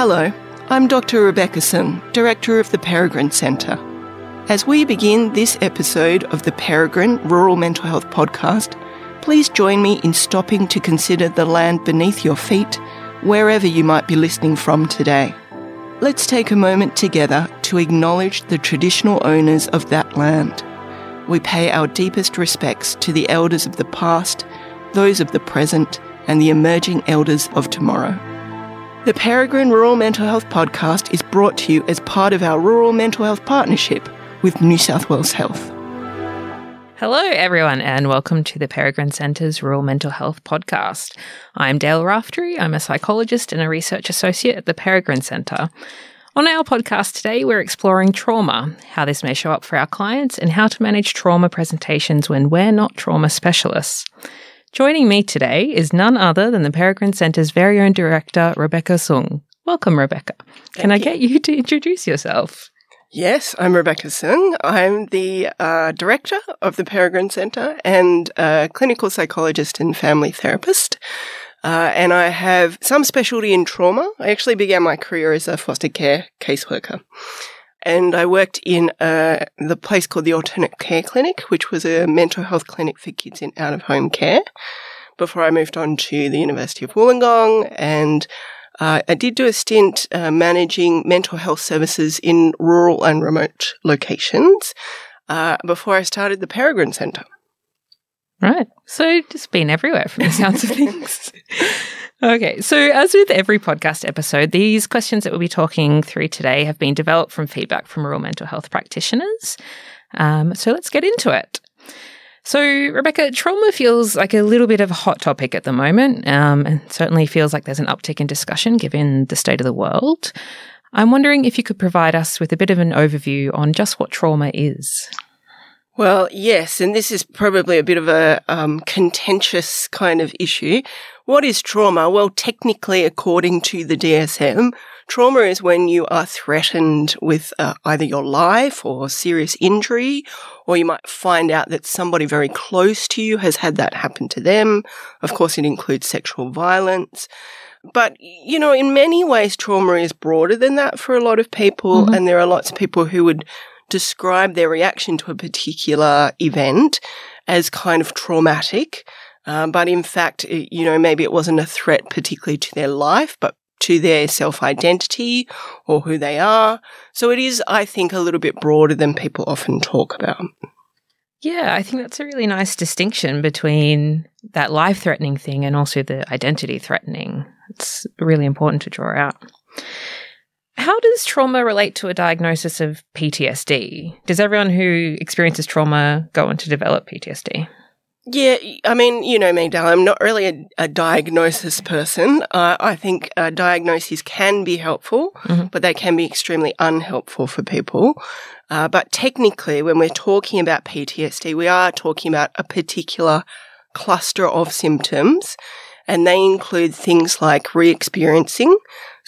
Hello, I'm Dr. Rebecca Sng, Director of the Peregrine Centre. As we begin this episode of the Peregrine Rural Mental Health Podcast, please join me in stopping to consider the land beneath your feet, wherever you might be listening from today. Let's take a moment together to acknowledge the traditional owners of that land. We pay our deepest respects to the elders of the past, those of the present, and the emerging elders of tomorrow. The Peregrine Rural Mental Health Podcast is brought to you as part of our Rural Mental Health Partnership with New South Wales Health. Hello, everyone, and welcome to the Peregrine Centre's Rural Mental Health Podcast. I'm Dayle Raftery. I'm a psychologist and a research associate at the Peregrine Centre. On our podcast today, we're exploring trauma, how this may show up for our clients, and how to manage trauma presentations when we're not trauma specialists. Joining me today is none other than the Peregrine Centre's very own director, Rebecca Sng. Welcome, Rebecca. Can I get you to introduce yourself? Yes, I'm Rebecca Sng. I'm the uh, director of the Peregrine Centre and a clinical psychologist and family therapist. Uh, and I have some specialty in trauma. I actually began my career as a foster care caseworker. And I worked in uh, the place called the Alternate Care Clinic, which was a mental health clinic for kids in out of home care before I moved on to the University of Wollongong and uh, I did do a stint uh, managing mental health services in rural and remote locations uh, before I started the Peregrine Centre. Right. So just been everywhere from the sounds of things. okay. So, as with every podcast episode, these questions that we'll be talking through today have been developed from feedback from rural mental health practitioners. Um, so, let's get into it. So, Rebecca, trauma feels like a little bit of a hot topic at the moment, um, and certainly feels like there's an uptick in discussion given the state of the world. I'm wondering if you could provide us with a bit of an overview on just what trauma is. Well, yes, and this is probably a bit of a um, contentious kind of issue. What is trauma? Well, technically, according to the DSM, Trauma is when you are threatened with uh, either your life or serious injury, or you might find out that somebody very close to you has had that happen to them. Of course, it includes sexual violence. But, you know, in many ways, trauma is broader than that for a lot of people. Mm-hmm. And there are lots of people who would describe their reaction to a particular event as kind of traumatic. Um, but in fact, you know, maybe it wasn't a threat particularly to their life, but to their self identity or who they are. So it is, I think, a little bit broader than people often talk about. Yeah, I think that's a really nice distinction between that life threatening thing and also the identity threatening. It's really important to draw out. How does trauma relate to a diagnosis of PTSD? Does everyone who experiences trauma go on to develop PTSD? Yeah, I mean, you know me, Dal. I'm not really a, a diagnosis person. Uh, I think uh, diagnoses can be helpful, mm-hmm. but they can be extremely unhelpful for people. Uh, but technically, when we're talking about PTSD, we are talking about a particular cluster of symptoms, and they include things like re experiencing,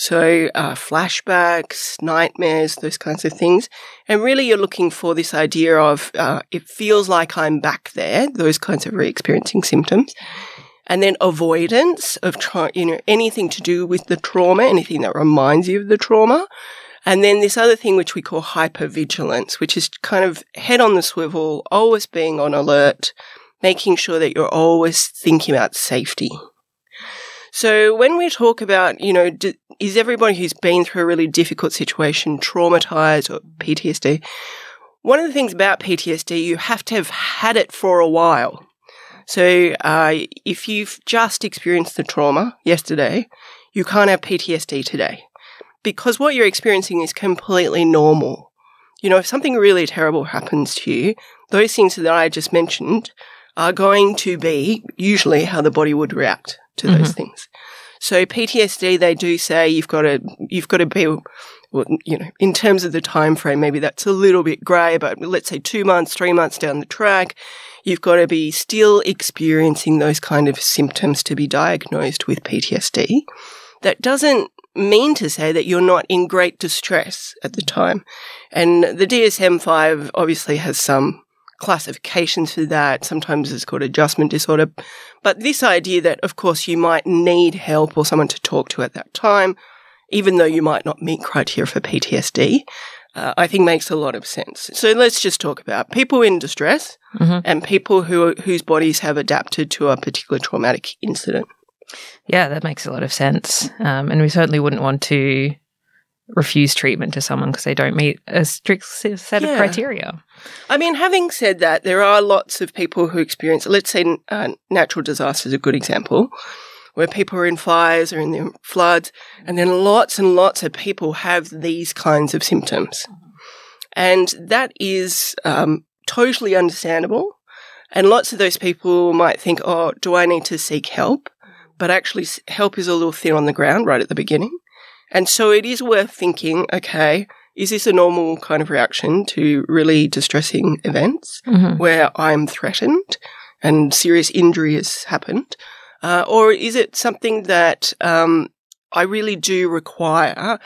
so, uh, flashbacks, nightmares, those kinds of things. And really, you're looking for this idea of uh, it feels like I'm back there, those kinds of re experiencing symptoms. And then avoidance of you know, anything to do with the trauma, anything that reminds you of the trauma. And then this other thing which we call hypervigilance, which is kind of head on the swivel, always being on alert, making sure that you're always thinking about safety. So when we talk about, you know, d- is everybody who's been through a really difficult situation traumatized or PTSD? One of the things about PTSD, you have to have had it for a while. So uh, if you've just experienced the trauma yesterday, you can't have PTSD today because what you're experiencing is completely normal. You know, if something really terrible happens to you, those things that I just mentioned are going to be usually how the body would react to mm-hmm. those things. So PTSD, they do say you've got to you've got to be, well, you know, in terms of the time frame, maybe that's a little bit grey, but let's say two months, three months down the track, you've got to be still experiencing those kind of symptoms to be diagnosed with PTSD. That doesn't mean to say that you're not in great distress at the time. And the DSM 5 obviously has some classifications for that. Sometimes it's called adjustment disorder. But this idea that, of course, you might need help or someone to talk to at that time even though you might not meet criteria for PTSD, uh, I think makes a lot of sense. So let's just talk about people in distress Mhm. and people who whose bodies have adapted to a particular traumatic incident. Yeah, that makes a lot of sense. Um, and we certainly wouldn't want to refuse treatment to someone because they don't meet a strict set of criteria. I mean, having said that, there are lots of people who experience, let's say, uh, natural disasters is a good example, where people are in fires or in the floods, and then lots and lots of people have these kinds of symptoms. And that is um, totally understandable. And lots of those people might think, oh, do I need to seek help? But actually, help is a little thin on the ground right at the beginning. And so it is worth thinking, okay, is this a normal kind of reaction to really distressing events Mhm. where I'm threatened and serious injury has happened? Uh, or is it something that um, I really do require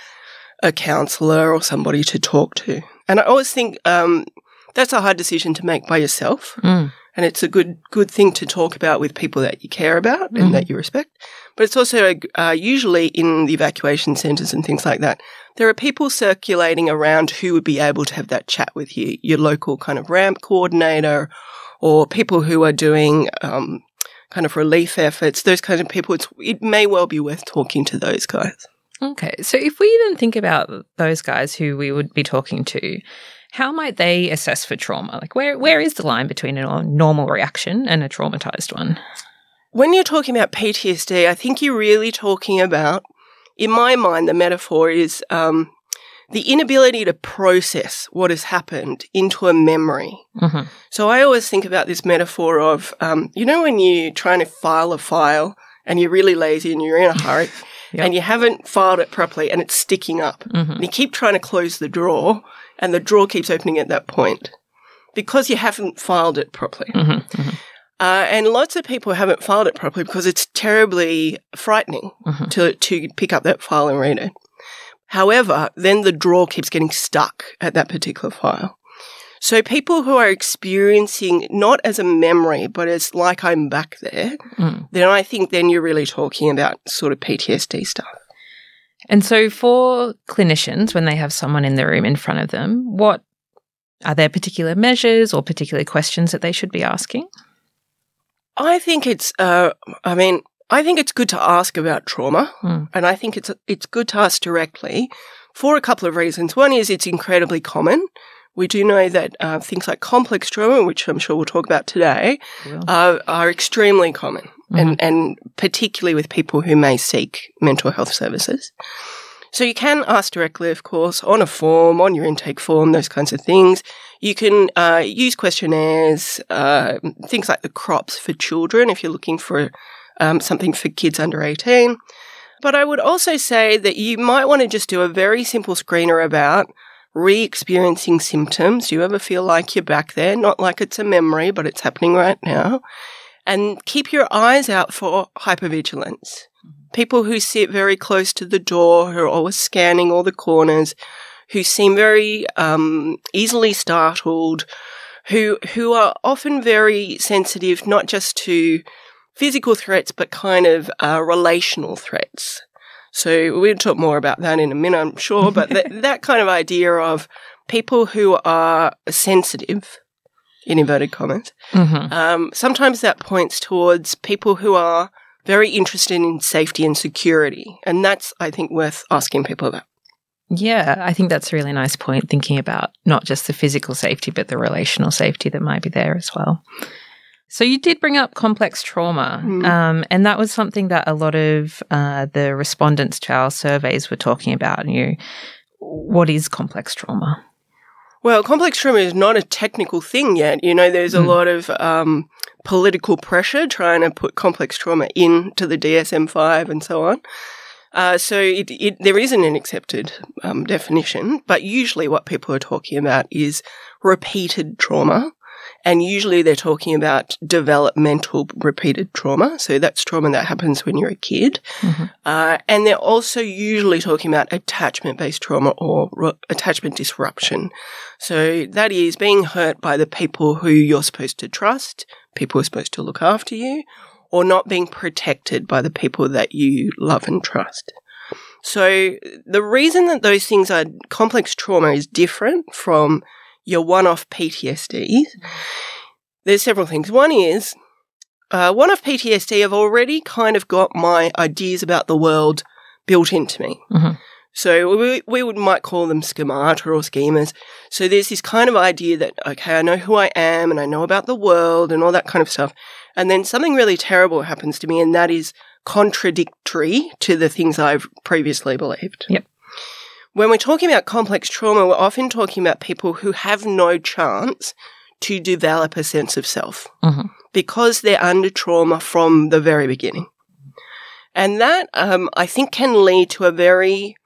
a counselor or somebody to talk to? And I always think um, that's a hard decision to make by yourself. Mm. And it's a good good thing to talk about with people that you care about Mhm. and that you respect. But it's also uh, usually in the evacuation centres and things like that. There are people circulating around who would be able to have that chat with you, your local kind of ramp coordinator, or people who are doing um, kind of relief efforts. Those kinds of people. It's, it may well be worth talking to those guys. Okay. So if we then think about those guys who we would be talking to, how might they assess for trauma? Like where where is the line between a normal reaction and a traumatized one? When you're talking about PTSD, I think you're really talking about, in my mind, the metaphor is um, the inability to process what has happened into a memory. hmm So I always think about this metaphor of, um, you know, when you're trying to file a file and you're really lazy and you're in a hurry Yep. and you haven't filed it properly and it's sticking up. hmm And you keep trying to close the drawer and the drawer keeps opening at that point because you haven't filed it properly. hmm hmm Uh, and lots of people haven't filed it properly because it's terribly frightening Mhm. to, to pick up that file and read it. However, then the drawer keeps getting stuck at that particular file. So people who are experiencing not as a memory, but as like I'm back there, Mm. then I think then you're really talking about sort of PTSD stuff. And so for clinicians, when they have someone in the room in front of them, what are there particular measures or particular questions that they should be asking? I think it's, uh, I mean, I think it's good to ask about trauma, Mm. and I think it's it's good to ask directly for a couple of reasons. One is it's incredibly common. We do know that uh, things like complex trauma, which I'm sure we'll talk about today, uh, are extremely common, and and particularly with people who may seek mental health services. So you can ask directly, of course, on a form, on your intake form, those kinds of things. You can uh, use questionnaires, uh, things like the CROPS for children if you're looking for um, something for kids under 18. But I would also say that you might want to just do a very simple screener about re experiencing symptoms. Do you ever feel like you're back there? Not like it's a memory, but it's happening right now. And keep your eyes out for hypervigilance. People who sit very close to the door, who are always scanning all the corners, who seem very um, easily startled, who who are often very sensitive, not just to physical threats, but kind of uh, relational threats. So we'll talk more about that in a minute, I'm sure. But that, that kind of idea of people who are sensitive, in inverted commas, hmm um, sometimes that points towards people who are very interested in safety and security. And that's, I think, worth asking people about. Yeah, I think that's a really nice point, thinking about not just the physical safety, but the relational safety that might be there as well. So you did bring up complex trauma, Mm. um, and that was something that a lot of uh, the respondents to our surveys were talking about. And you, what is complex trauma? Well, complex trauma is not a technical thing yet. You know, there's a Mm. lot of um, political pressure trying to put complex trauma into the DSM 5 and so on. Uh, so it, it, there isn't an accepted um, definition, but usually what people are talking about is repeated trauma. And usually they're talking about developmental repeated trauma. So that's trauma that happens when you're a kid. Mhm. Uh, and they're also usually talking about attachment based trauma or attachment disruption. So that is being hurt by the people who you're supposed to trust, people who are supposed to look after you, or not being protected by the people that you love and trust. So the reason that those things are complex trauma is different from your one-off PTSD. There's several things. One is uh, one-off PTSD. I've already kind of got my ideas about the world built into me. Mhm. So we, we would might call them schemata or schemas. So there's this kind of idea that okay, I know who I am and I know about the world and all that kind of stuff. And then something really terrible happens to me, and that is contradictory to the things I've previously believed. Yep. When we're talking about complex trauma, we're often talking about people who have no chance to develop a sense of self Mhm. because they're under trauma from the very beginning. And that, um, I think, can lead to a very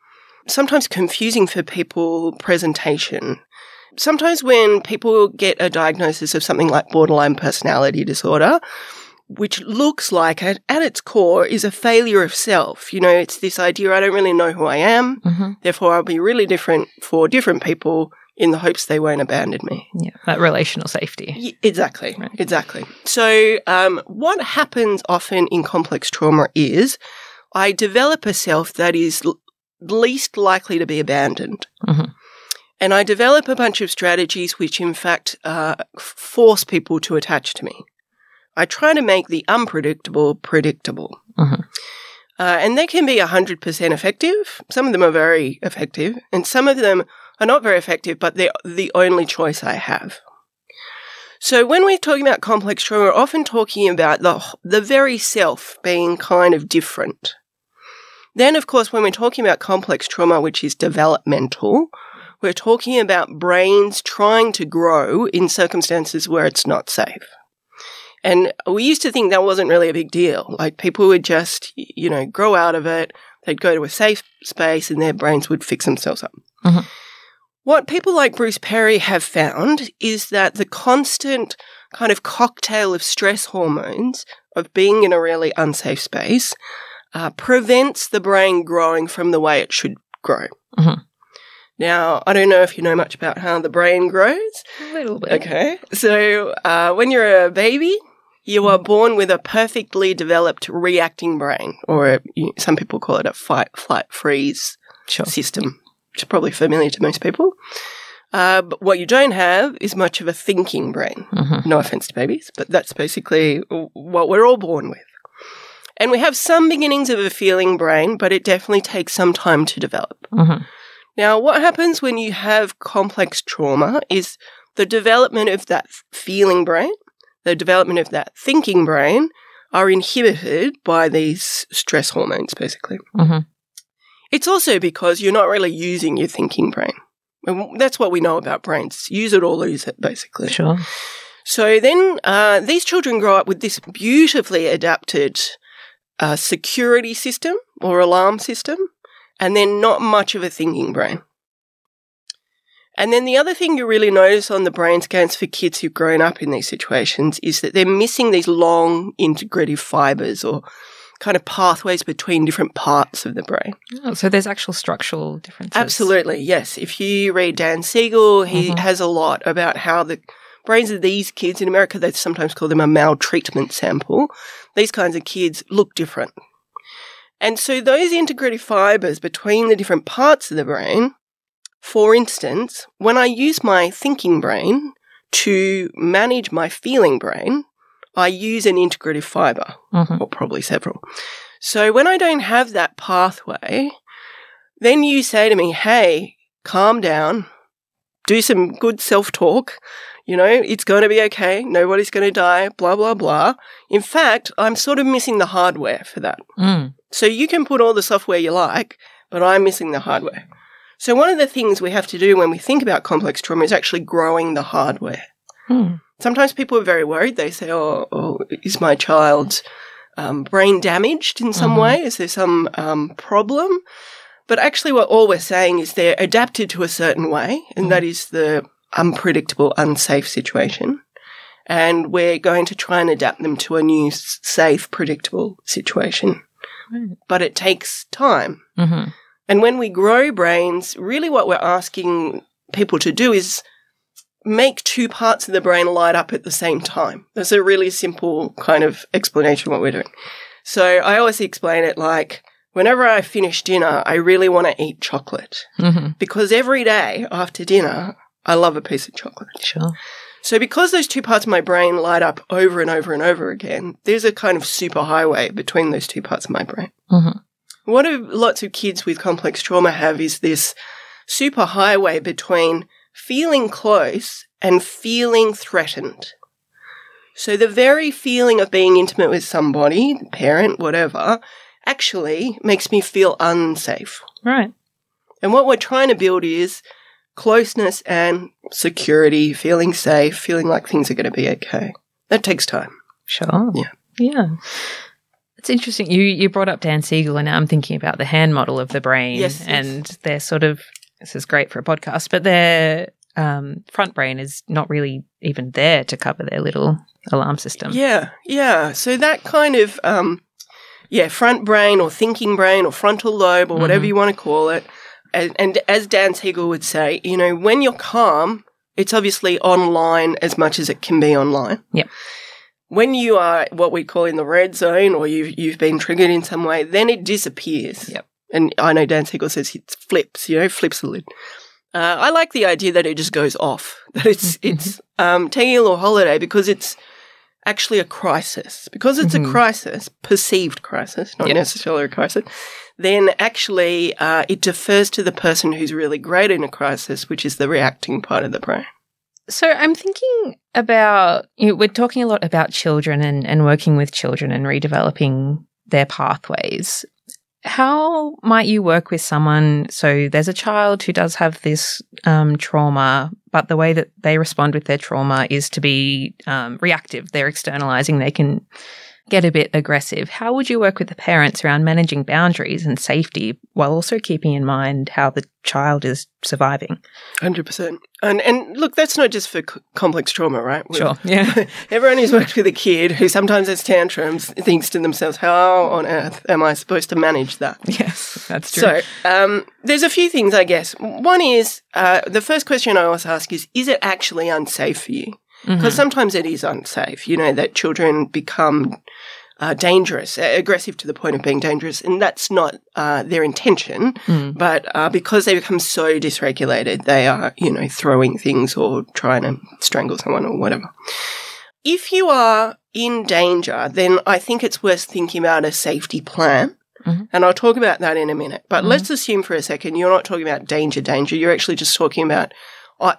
sometimes confusing for people presentation. Sometimes when people get a diagnosis of something like borderline personality disorder, which looks like at, at its core is a failure of self. You know, it's this idea I don't really know who I am, hmm therefore I'll be really different for different people in the hopes they won't abandon me. Yeah, that relational safety. Exactly. Right. Exactly. So, um, what happens often in complex trauma is I develop a self that is l- least likely to be abandoned. Mhm. And I develop a bunch of strategies which, in fact, uh, force people to attach to me. I try to make the unpredictable predictable. Mhm. Uh, and they can be 100% effective. Some of them are very effective, and some of them are not very effective, but they're the only choice I have. So when we're talking about complex trauma, we're often talking about the, the very self being kind of different. Then, of course, when we're talking about complex trauma, which is developmental, we're talking about brains trying to grow in circumstances where it's not safe. And we used to think that wasn't really a big deal. Like people would just, you know, grow out of it. They'd go to a safe space and their brains would fix themselves up. Mhm. What people like Bruce Perry have found is that the constant kind of cocktail of stress hormones of being in a really unsafe space uh, prevents the brain growing from the way it should grow. Mhm. Now, I don't know if you know much about how the brain grows. A little bit. Okay. So, uh, when you're a baby, you are born with a perfectly developed reacting brain, or a, some people call it a fight, flight, freeze Sure. system, which is probably familiar to most people. Uh, but what you don't have is much of a thinking brain. Mhm. No offense to babies, but that's basically what we're all born with. And we have some beginnings of a feeling brain, but it definitely takes some time to develop. Mhm. Now, what happens when you have complex trauma is the development of that feeling brain, the development of that thinking brain are inhibited by these stress hormones, basically. Mhm. It's also because you're not really using your thinking brain. And that's what we know about brains. Use it or lose it, basically. Sure. So then uh, these children grow up with this beautifully adapted uh, security system or alarm system, and then not much of a thinking brain. And then the other thing you really notice on the brain scans for kids who've grown up in these situations is that they're missing these long integrative fibers or kind of pathways between different parts of the brain. Oh, so there's actual structural differences. Absolutely, yes. If you read Dan Siegel, he Mhm. has a lot about how the brains of these kids in America, they sometimes call them a maltreatment sample. These kinds of kids look different. And so those integrative fibers between the different parts of the brain, for instance, when I use my thinking brain to manage my feeling brain, I use an integrative fiber Mhm. or probably several. So when I don't have that pathway, then you say to me, hey, calm down, do some good self talk. You know, it's going to be okay. Nobody's going to die, blah, blah, blah. In fact, I'm sort of missing the hardware for that. Mm. So you can put all the software you like, but I'm missing the hardware. So one of the things we have to do when we think about complex trauma is actually growing the hardware Mm. sometimes people are very worried. They say, "Oh, oh is my child's um, brain damaged in some Mhm. way? Is there some um, problem?" But actually, what all we're saying is they're adapted to a certain way, and that is the unpredictable, unsafe situation. And we're going to try and adapt them to a new, safe, predictable situation. Right. But it takes time. Mhm. And when we grow brains, really what we're asking people to do is make two parts of the brain light up at the same time. That's a really simple kind of explanation of what we're doing. So I always explain it like whenever I finish dinner, I really want to eat chocolate hmm because every day after dinner, I love a piece of chocolate. Sure. So because those two parts of my brain light up over and over and over again, there's a kind of super highway between those two parts of my brain. hmm What do lots of kids with complex trauma have is this super highway between feeling close and feeling threatened. So the very feeling of being intimate with somebody, parent, whatever, actually makes me feel unsafe. Right. And what we're trying to build is closeness and security, feeling safe, feeling like things are going to be okay. That takes time. Sure. Yeah. Yeah. It's interesting. You you brought up Dan Siegel, and now I'm thinking about the hand model of the brain, Yes, yes. and they're sort of this is great for a podcast, but their um, front brain is not really even there to cover their little alarm system. Yeah, yeah. So that kind of, um, yeah, front brain or thinking brain or frontal lobe or whatever Mhm. you want to call it. And, and as Dan Siegel would say, you know, when you're calm, it's obviously online as much as it can be online. Yep. When you are what we call in the red zone or you've, you've been triggered in some way, then it disappears. Yep. And I know Dan Siegel says it flips, you know, flips the lid. Uh, I like the idea that it just goes off, that it's, it's, um, taking a little holiday because it's, actually a crisis. Because it's Mhm. a crisis, perceived crisis, not Yep. necessarily a crisis, then actually uh, it defers to the person who's really great in a crisis, which is the reacting part of the brain. So I'm thinking about you know, we're talking a lot about children and, and working with children and redeveloping their pathways. How might you work with someone? So there's a child who does have this um, trauma, but the way that they respond with their trauma is to be um, reactive. They're externalizing. They can get a bit aggressive. How would you work with the parents around managing boundaries and safety while also keeping in mind how the child is surviving? Hundred percent. And and look, that's not just for c- complex trauma, right? We've- Yeah. Everyone who's worked with a kid who sometimes has tantrums thinks to themselves, "How on earth am I supposed to manage that?" yes, that's true. So, um, there's a few things, I guess. One is uh, the first question I always ask is: Is it actually unsafe for you? Because Mhm. sometimes it is unsafe. You know that children become uh, dangerous, uh, aggressive to the point of being dangerous, and that's not uh, their intention. Mm. But uh, because they become so dysregulated, they are, you know, throwing things or trying to strangle someone or whatever. If you are in danger, then I think it's worth thinking about a safety plan. Mhm. And I'll talk about that in a minute. But Mhm. let's assume for a second you're not talking about danger, danger. You're actually just talking about,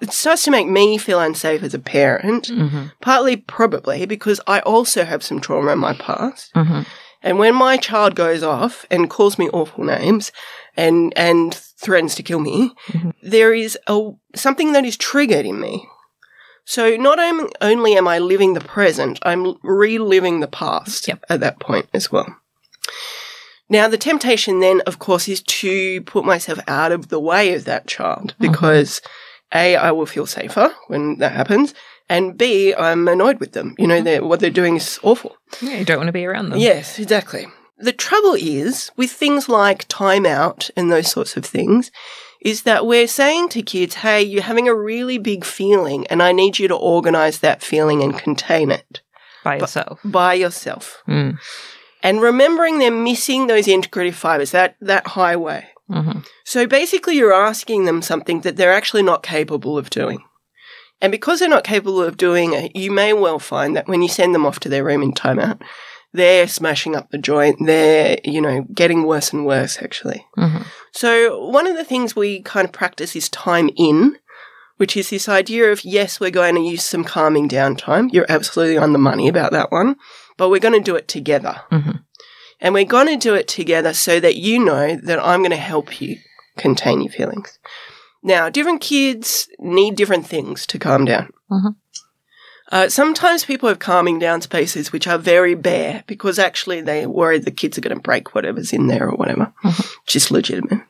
it starts to make me feel unsafe as a parent, Mhm. partly probably because I also have some trauma in my past. Mhm. And when my child goes off and calls me awful names and and threatens to kill me, Mhm. there is a something that is triggered in me. So not only am I living the present, I'm reliving the past Yep. at that point as well. Now the temptation then of course is to put myself out of the way of that child Mhm. because A, I will feel safer when that happens, and B, I'm annoyed with them. You know, they're, what they're doing is awful. Yeah, you don't want to be around them. Yes, exactly. The trouble is with things like timeout and those sorts of things, is that we're saying to kids, hey, you're having a really big feeling and I need you to organize that feeling and contain it by yourself. by yourself. Mm. And remembering they're missing those integrative fibers, that, that highway. Hmm So basically, you're asking them something that they're actually not capable of doing. And because they're not capable of doing it, you may well find that when you send them off to their room in timeout, they're smashing up the joint. They're, you know, getting worse and worse, actually. hmm So one of the things we kind of practice is time in, which is this idea of, yes, we're going to use some calming down time. You're absolutely on the money about that one, but we're going to do it together. Mhm. And we're going to do it together so that you know that I'm going to help you contain your feelings. Now, different kids need different things to calm down. Mhm. Uh, sometimes people have calming down spaces which are very bare because actually they worry the kids are going to break whatever's in there or whatever, Mhm. which legitimate.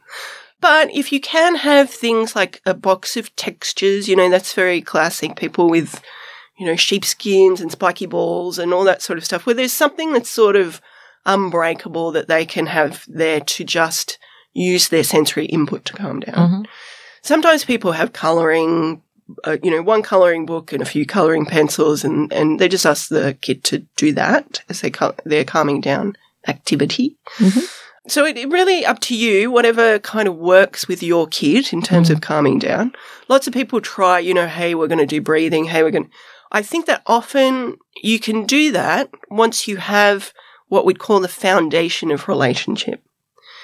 But if you can have things like a box of textures, you know, that's very classic. People with, you know, sheepskins and spiky balls and all that sort of stuff, where there's something that's sort of unbreakable that they can have there to just use their sensory input to calm down. hmm Sometimes people have colouring, uh, you know, one colouring book and a few colouring pencils, and, and they just ask the kid to do that as they cal- their calming down activity. Mhm. so it, it really up to you, whatever kind of works with your kid in terms of calming down. Lots of people try, you know, hey, we're going to do breathing. Hey, we're going. I think that often you can do that once you have what we'd call the foundation of relationship.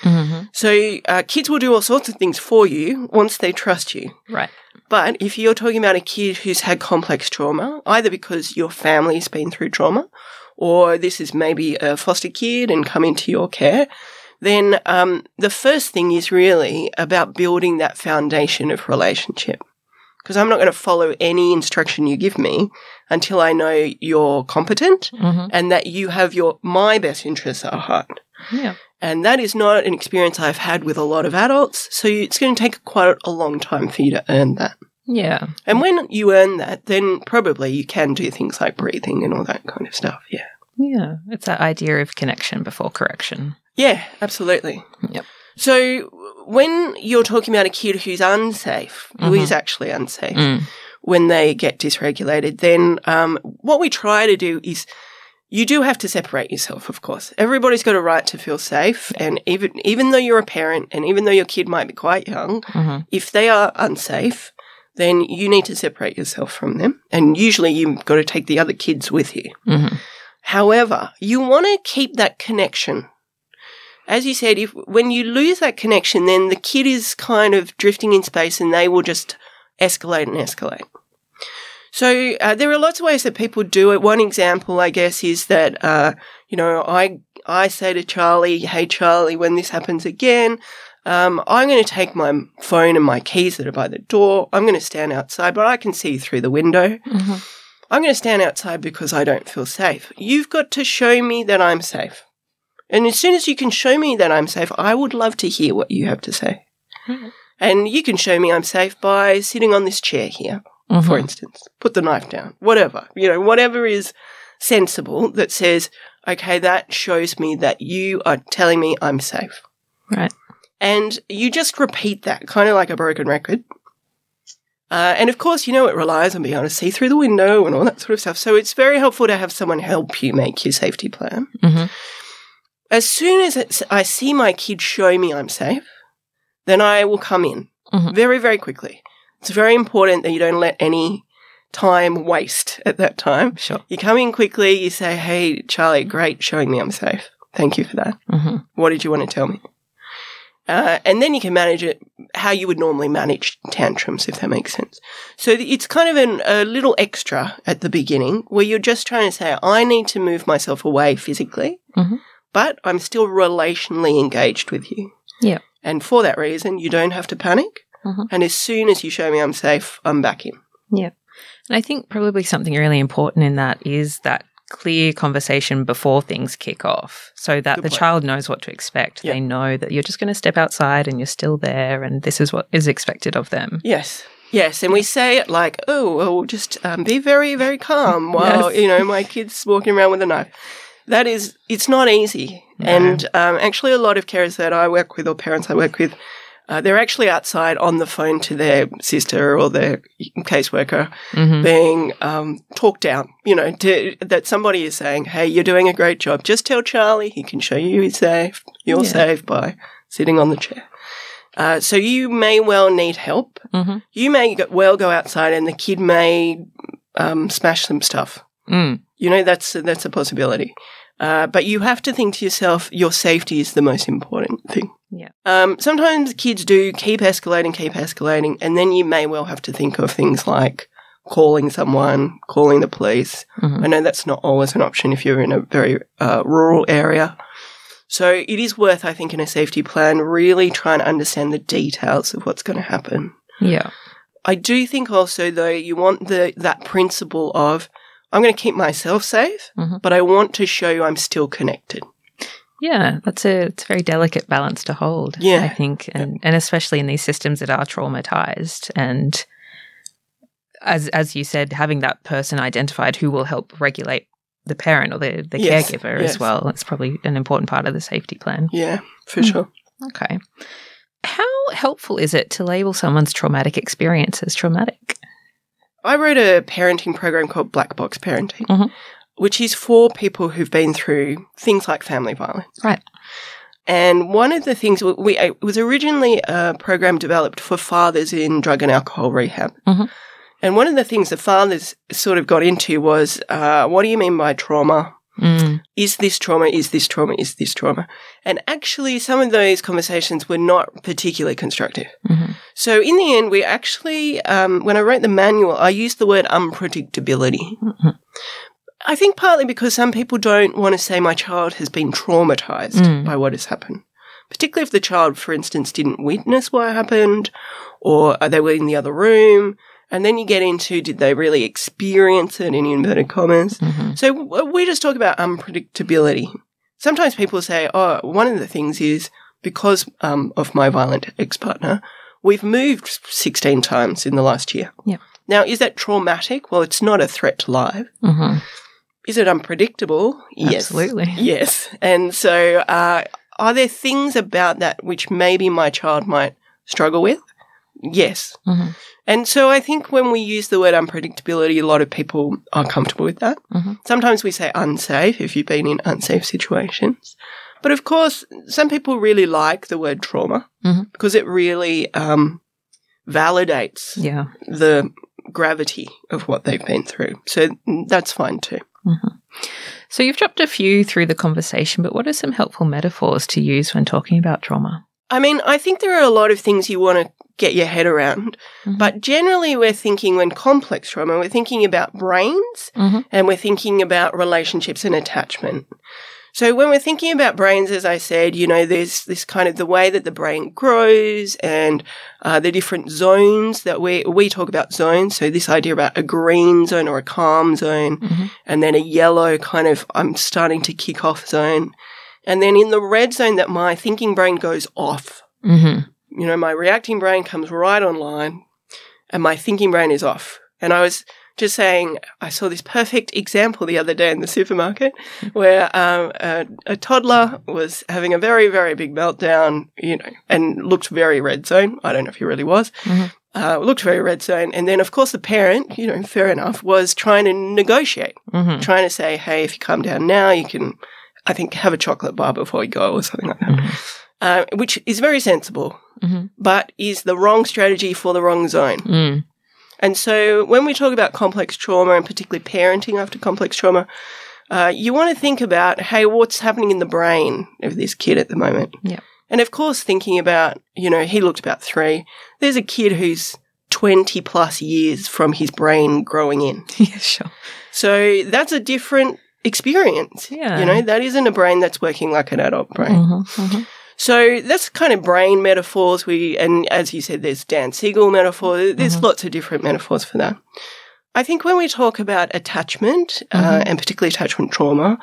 Mm-hmm. So uh, kids will do all sorts of things for you once they trust you. Right. But if you're talking about a kid who's had complex trauma, either because your family's been through trauma, or this is maybe a foster kid and come into your care, then um, the first thing is really about building that foundation of relationship. Because I'm not going to follow any instruction you give me until I know you're competent Mm-hmm. and that you have your my best interests at heart. Yeah. And that is not an experience I've had with a lot of adults. So it's going to take quite a long time for you to earn that. Yeah. And when you earn that, then probably you can do things like breathing and all that kind of stuff. Yeah. Yeah. It's that idea of connection before correction. Yeah, absolutely. Yep. So when you're talking about a kid who's unsafe, who Mhm. is actually unsafe, Mm. when they get dysregulated, then um, what we try to do is you do have to separate yourself, of course. Everybody's got a right to feel safe, and even even though you're a parent, and even though your kid might be quite young, Mm-hmm. if they are unsafe, then you need to separate yourself from them, and usually you've got to take the other kids with you. Mm-hmm. However, you want to keep that connection. As you said, if when you lose that connection, then the kid is kind of drifting in space and they will just escalate and escalate. So uh, there are lots of ways that people do it. One example, I guess, is that uh, you know I I say to Charlie, "Hey Charlie, when this happens again, um, I'm going to take my phone and my keys that are by the door. I'm going to stand outside, but I can see through the window. Mm-hmm. I'm going to stand outside because I don't feel safe. You've got to show me that I'm safe. And as soon as you can show me that I'm safe, I would love to hear what you have to say. Mhm. And you can show me I'm safe by sitting on this chair here, Mm-hmm. for instance. Put the knife down. Whatever. You know, whatever is sensible that says, okay, that shows me that you are telling me I'm safe. Right. And you just repeat that, kind of like a broken record. Uh, and of course, you know, it relies on being able to see through the window and all that sort of stuff. So it's very helpful to have someone help you make your safety plan. Mm-hmm. As soon as it's, I see my kid show me I'm safe, then I will come in Mhm. very, very quickly. It's very important that you don't let any time waste at that time. Sure. You come in quickly, you say, Hey, Charlie, great showing me I'm safe. Thank you for that. Mm-hmm. What did you want to tell me? Uh, and then you can manage it how you would normally manage tantrums, if that makes sense. So it's kind of an, a little extra at the beginning where you're just trying to say, I need to move myself away physically, Mhm. But I'm still relationally engaged with you. Yeah. And for that reason, you don't have to panic. Mhm. And as soon as you show me I'm safe, I'm back in. Yeah. And I think probably something really important in that is that clear conversation before things kick off so that Good the point. child knows what to expect. Yeah. They know that you're just going to step outside and you're still there and this is what is expected of them. Yes. Yes, and we say it like, "Oh, well, just um, be very, very calm while Yes. you know my kid's walking around with a knife." That is, it's not easy. No. And um, actually, a lot of carers that I work with or parents I work with, uh, they're actually outside on the phone to their sister or their caseworker, Mm-hmm. being um, talked down. You know, to, that somebody is saying, "Hey, you're doing a great job. Just tell Charlie he can show you he's safe. You're Yeah. safe by sitting on the chair." Uh, so you may well need help Mm-hmm. you may well go outside and the kid may um, smash some stuff. Mm. You know, that's that's a possibility. Uh, but you have to think to yourself, your safety is the most important thing. Yeah. Um, sometimes kids do keep escalating, keep escalating, and then you may well have to think of things like calling someone, calling the police. Mhm. I know that's not always an option if you're in a very uh, rural area. So it is worth, I think, in a safety plan, really trying to understand the details of what's going to happen. Yeah. I do think also though you want the that principle of I'm going to keep myself safe, Mhm. but I want to show you I'm still connected. Yeah, that's a it's a very delicate balance to hold. Yeah. I think, and and especially in these systems that are traumatized, and as as you said, having that person identified who will help regulate the parent or the the Yes, caregiver yes. as well. That's probably an important part of the safety plan. Yeah, for Mm. sure. Okay, how helpful is it to label someone's traumatic experience as traumatic? I wrote a parenting program called Black Box Parenting, Mhm. which is for people who've been through things like family violence. Right. And one of the things we, we it was originally a program developed for fathers in drug and alcohol rehab. Mhm. And one of the things the fathers sort of got into was, uh, what do you mean by trauma? Mm. Is this trauma? Is this trauma? Is this trauma? And actually, some of those conversations were not particularly constructive. Mhm. So in the end, we actually, um, when I wrote the manual, I used the word unpredictability. Mhm. I think partly because some people don't want to say my child has been traumatized Mm. by what has happened. Particularly if the child, for instance, didn't witness what happened or they were in the other room. And then you get into did they really experience it in inverted commas? Mhm. So w- we just talk about unpredictability. Sometimes people say, oh, one of the things is because um, of my violent ex partner, we've moved 16 times in the last year. Yep. Now, is that traumatic? Well, it's not a threat to life. Mhm. Is it unpredictable? Yes. Absolutely. Yes. And so, uh, are there things about that which maybe my child might struggle with? Yes. Mhm. And so I think when we use the word unpredictability, a lot of people are comfortable with that. Mhm. Sometimes we say unsafe if you've been in unsafe situations. But of course, some people really like the word trauma Mhm. because it really um, validates Yeah. the gravity of what they've been through. So that's fine too. So you've dropped a few through the conversation, but what are some helpful metaphors to use when talking about trauma? I mean, I think there are a lot of things you want to get your head around, Mhm. but generally we're thinking when complex trauma, we're thinking about brains Mhm. and we're thinking about relationships and attachment. So when we're thinking about brains, as I said, you know, there's this kind of the way that the brain grows and uh, the different zones that we we talk about zones. So this idea about a green zone or a calm zone, Mhm. and then a yellow kind of I'm starting to kick off zone, and then in the red zone that my thinking brain goes off. Mhm. You know, my reacting brain comes right online, and my thinking brain is off. And I was just saying, I saw this perfect example the other day in the supermarket where um, a, a toddler was having a very, very big meltdown, you know, and looked very red zone. I don't know if he really was. Mhm. Uh, looked very red zone. And then, of course, the parent, you know, fair enough, was trying to negotiate, Mhm. trying to say, hey, if you calm down now, you can, I think, have a chocolate bar before you go or something like that, Mhm. uh, which is very sensible, Mhm. but is the wrong strategy for the wrong zone. Mm. And so when we talk about complex trauma and particularly parenting after complex trauma, uh, you want to think about, hey, what's happening in the brain of this kid at the moment? Yep. And of course, thinking about, you know, he looked about three. There's a kid who's 20 plus years from his brain growing in. Yeah, sure. So that's a different experience. Yeah. You know, that isn't a brain that's working like an adult brain. Mhm. Mhm. So that's kind of brain metaphors. We and as you said, there's Dan Siegel metaphor. There's Mhm. lots of different metaphors for that. I think when we talk about attachment uh, Mhm. and particularly attachment trauma,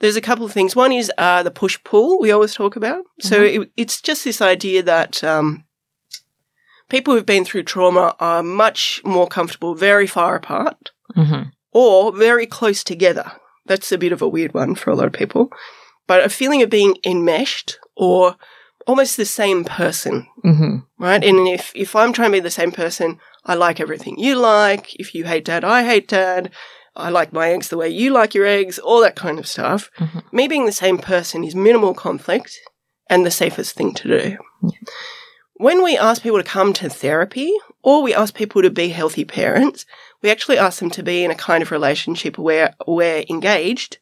there's a couple of things. One is uh, the push pull we always talk about. So it, it's just this idea that um, people who've been through trauma are much more comfortable very far apart Mhm. or very close together. That's a bit of a weird one for a lot of people. But a feeling of being enmeshed or almost the same person, Mhm. right? And if, if I'm trying to be the same person, I like everything you like. If you hate dad, I hate dad. I like my eggs the way you like your eggs, all that kind of stuff. Mhm. Me being the same person is minimal conflict and the safest thing to do. When we ask people to come to therapy or we ask people to be healthy parents, we actually ask them to be in a kind of relationship where we're engaged,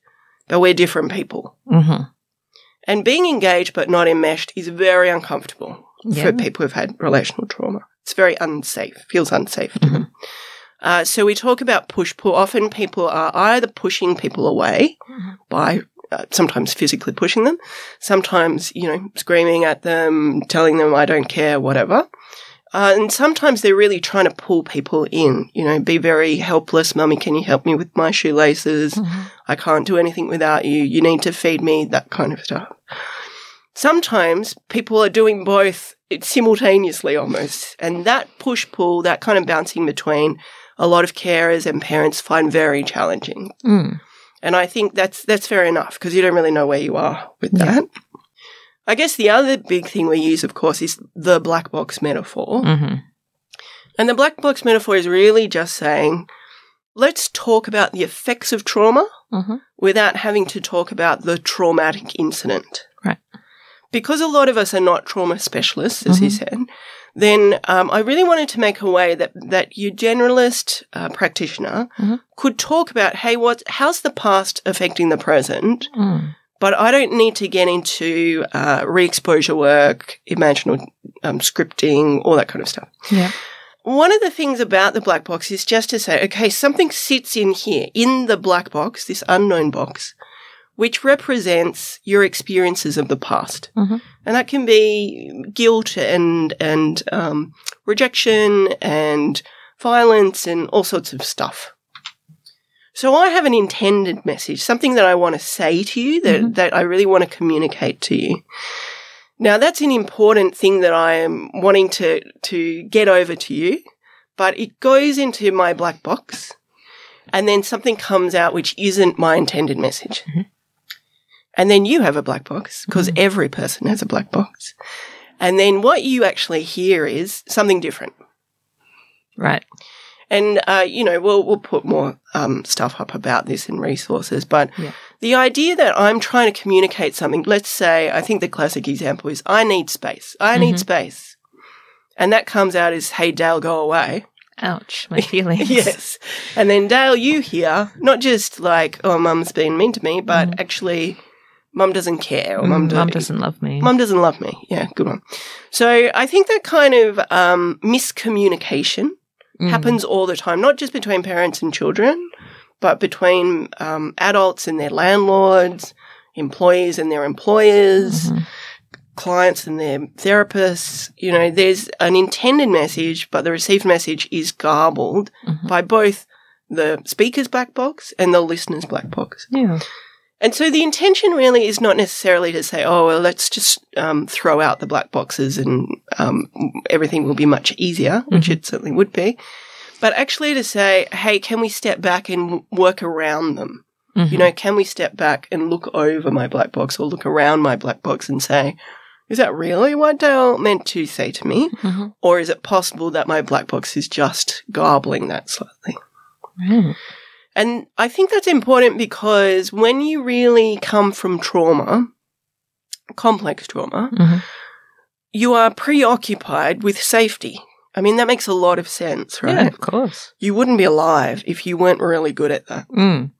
but we're different people. Mhm. And being engaged but not enmeshed is very uncomfortable Yeah. for people who've had relational trauma. It's very unsafe, feels unsafe to them. Uh, so we talk about push pull. Often people are either pushing people away Mhm. by uh, sometimes physically pushing them, sometimes, you know, screaming at them, telling them, I don't care, whatever. Uh, and sometimes they're really trying to pull people in, you know, be very helpless. Mummy, can you help me with my shoelaces? Mhm. I can't do anything without you. You need to feed me, that kind of stuff. Sometimes people are doing both simultaneously almost. And that push pull, that kind of bouncing between, a lot of carers and parents find very challenging. Mm. And I think that's that's fair enough because you don't really know where you are with Yeah. that. I guess the other big thing we use, of course, is the black box metaphor. Mhm. And the black box metaphor is really just saying, let's talk about the effects of trauma Mhm. without having to talk about the traumatic incident. Right. because a lot of us are not trauma specialists, as he said, then um, I really wanted to make a way that that your generalist uh, practitioner Mhm. could talk about, hey, what, how's the past affecting the present? Mm. But I don't need to get into uh, re-exposure work, imaginal um, scripting, all that kind of stuff. Yeah. One of the things about the black box is just to say, okay, something sits in here, in the black box, this unknown box, which represents your experiences of the past. Mhm. And that can be guilt and, and, um, rejection and violence and all sorts of stuff. So I have an intended message, something that I want to say to you that, Mhm. that I really want to communicate to you. Now that's an important thing that I am wanting to, to get over to you, but it goes into my black box and then something comes out which isn't my intended message. Mhm. And then you have a black box because every person has a black box. And then what you actually hear is something different. Right. And uh, you know, we'll we'll put more um, stuff up about this in resources. But Yeah. the idea that I'm trying to communicate something, let's say, I think the classic example is I need space. I need Mhm. space, and that comes out as Hey Dayle, go away. Ouch. My feelings. yes, and then Dayle, you hear not just like oh, Mum's been mean to me, but actually, Mum doesn't care or Mm, Mum, Mum do- doesn't love me. Mum doesn't love me. Yeah, good one. So I think that kind of um, miscommunication Mm. happens all the time, not just between parents and children, but between um, adults and their landlords, employees and their employers, Mhm. clients and their therapists. You know, there's an intended message, but the received message is garbled Mhm. by both the speaker's black box and the listener's black box. Yeah. And so the intention really is not necessarily to say, oh, well, let's just um, throw out the black boxes and um, everything will be much easier, which it certainly would be. But actually to say, hey, can we step back and work around them? Mhm. You know, can we step back and look over my black box or look around my black box and say, is that really what Dayle meant to say to me? Mhm. Or is it possible that my black box is just garbling that slightly? Right. And I think that's important because when you really come from trauma, complex trauma, Mhm. you are preoccupied with safety. I mean, that makes a lot of sense, right? Yeah, of course. You wouldn't be alive if you weren't really good at that. Mm.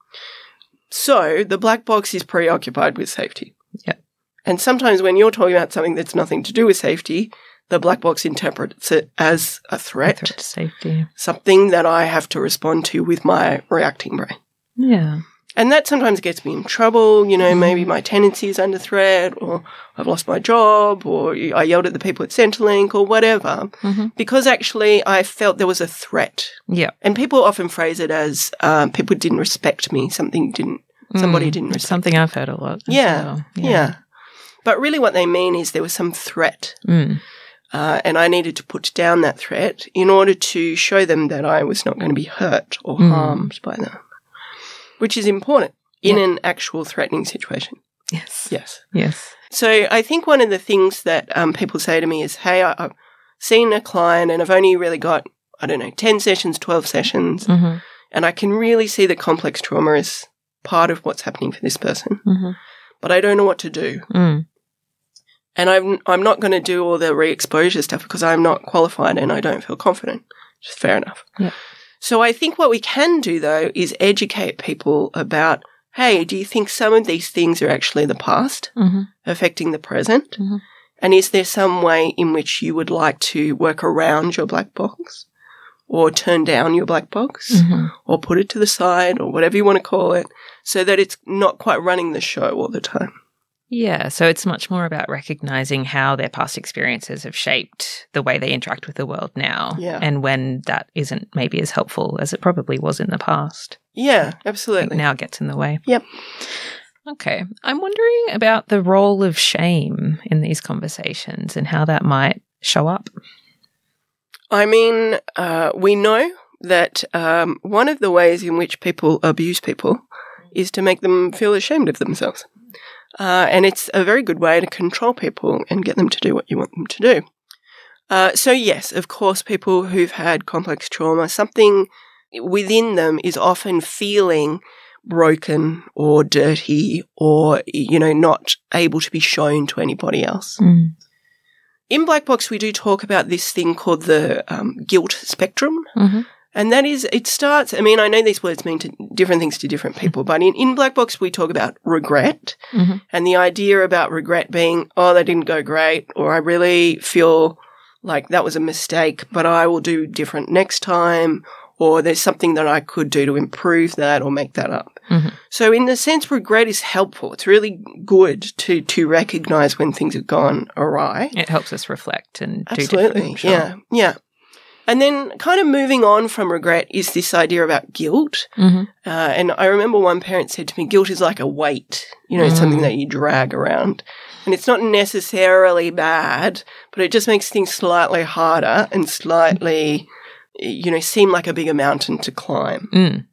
So the black box is preoccupied with safety. Yep. And sometimes when you're talking about something that's nothing to do with safety, the black box interprets it as a threat, Threat to safety. something that I have to respond to with my reacting brain. Yeah. And that sometimes gets me in trouble. You know, maybe Mm-hmm. my tenancy is under threat, or I've lost my job, or I yelled at the people at Centrelink, or whatever, Mhm. because actually I felt there was a threat. Yeah. And people often phrase it as um, people didn't respect me, something didn't, somebody Mm. didn't It's respect. something I've heard a lot. Yeah, well. yeah. But really, what they mean is there was some threat, Mm. Uh, and I needed to put down that threat in order to show them that I was not going to be hurt or Mm. harmed by them, which is important in Yeah. an actual threatening situation. Yes. Yes. Yes. So I think one of the things that um, people say to me is, "Hey, I, I've seen a client, and I've only really got I don't know ten sessions, twelve sessions, Mm-hmm. and I can really see that complex trauma is part of what's happening for this person, Mm-hmm. but I don't know what to do." Mm. And I'm I'm not going to do all the re-exposure stuff because I'm not qualified and I don't feel confident. Which is fair enough. Yeah. So I think what we can do though is educate people about, hey, do you think some of these things are actually the past Mm-hmm. affecting the present? Mhm. And is there some way in which you would like to work around your black box? Or turn down your black box? Mm-hmm. Or put it to the side or whatever you want to call it so that it's not quite running the show all the time. Yeah, so it's much more about recognizing how their past experiences have shaped the way they interact with the world now. Yeah. And when that isn't maybe as helpful as it probably was in the past. Yeah, absolutely. now gets in the way. Yep. Okay. I'm wondering about the role of shame in these conversations and how that might show up. I mean, uh, we know that um, one of the ways in which people abuse people is to make them feel ashamed of themselves. Uh, and it's a very good way to control people and get them to do what you want them to do. Uh, so, yes, of course, people who've had complex trauma, something within them is often feeling broken or dirty or, you know, not able to be shown to anybody else. Mm. In Black Box, we do talk about this thing called the um, guilt spectrum. hmm And that is, it starts, I mean, I know these words mean to different things to different people, but in, in Black Box, we talk about regret Mhm. and the idea about regret being, oh, that didn't go great, or I really feel like that was a mistake, but I will do different next time, or there's something that I could do to improve that or make that up. Mhm. So in the sense, regret is helpful. It's really good to, to recognize when things have gone awry. It helps us reflect and do Absolutely. Sure. Yeah. Yeah. And then kind of moving on from regret is this idea about guilt. hmm Uh, and I remember one parent said to me, guilt is like a weight, you know, Mm. something that you drag around. And it's not necessarily bad, but it just makes things slightly harder and slightly, you know, seem like a bigger mountain to climb. Mm.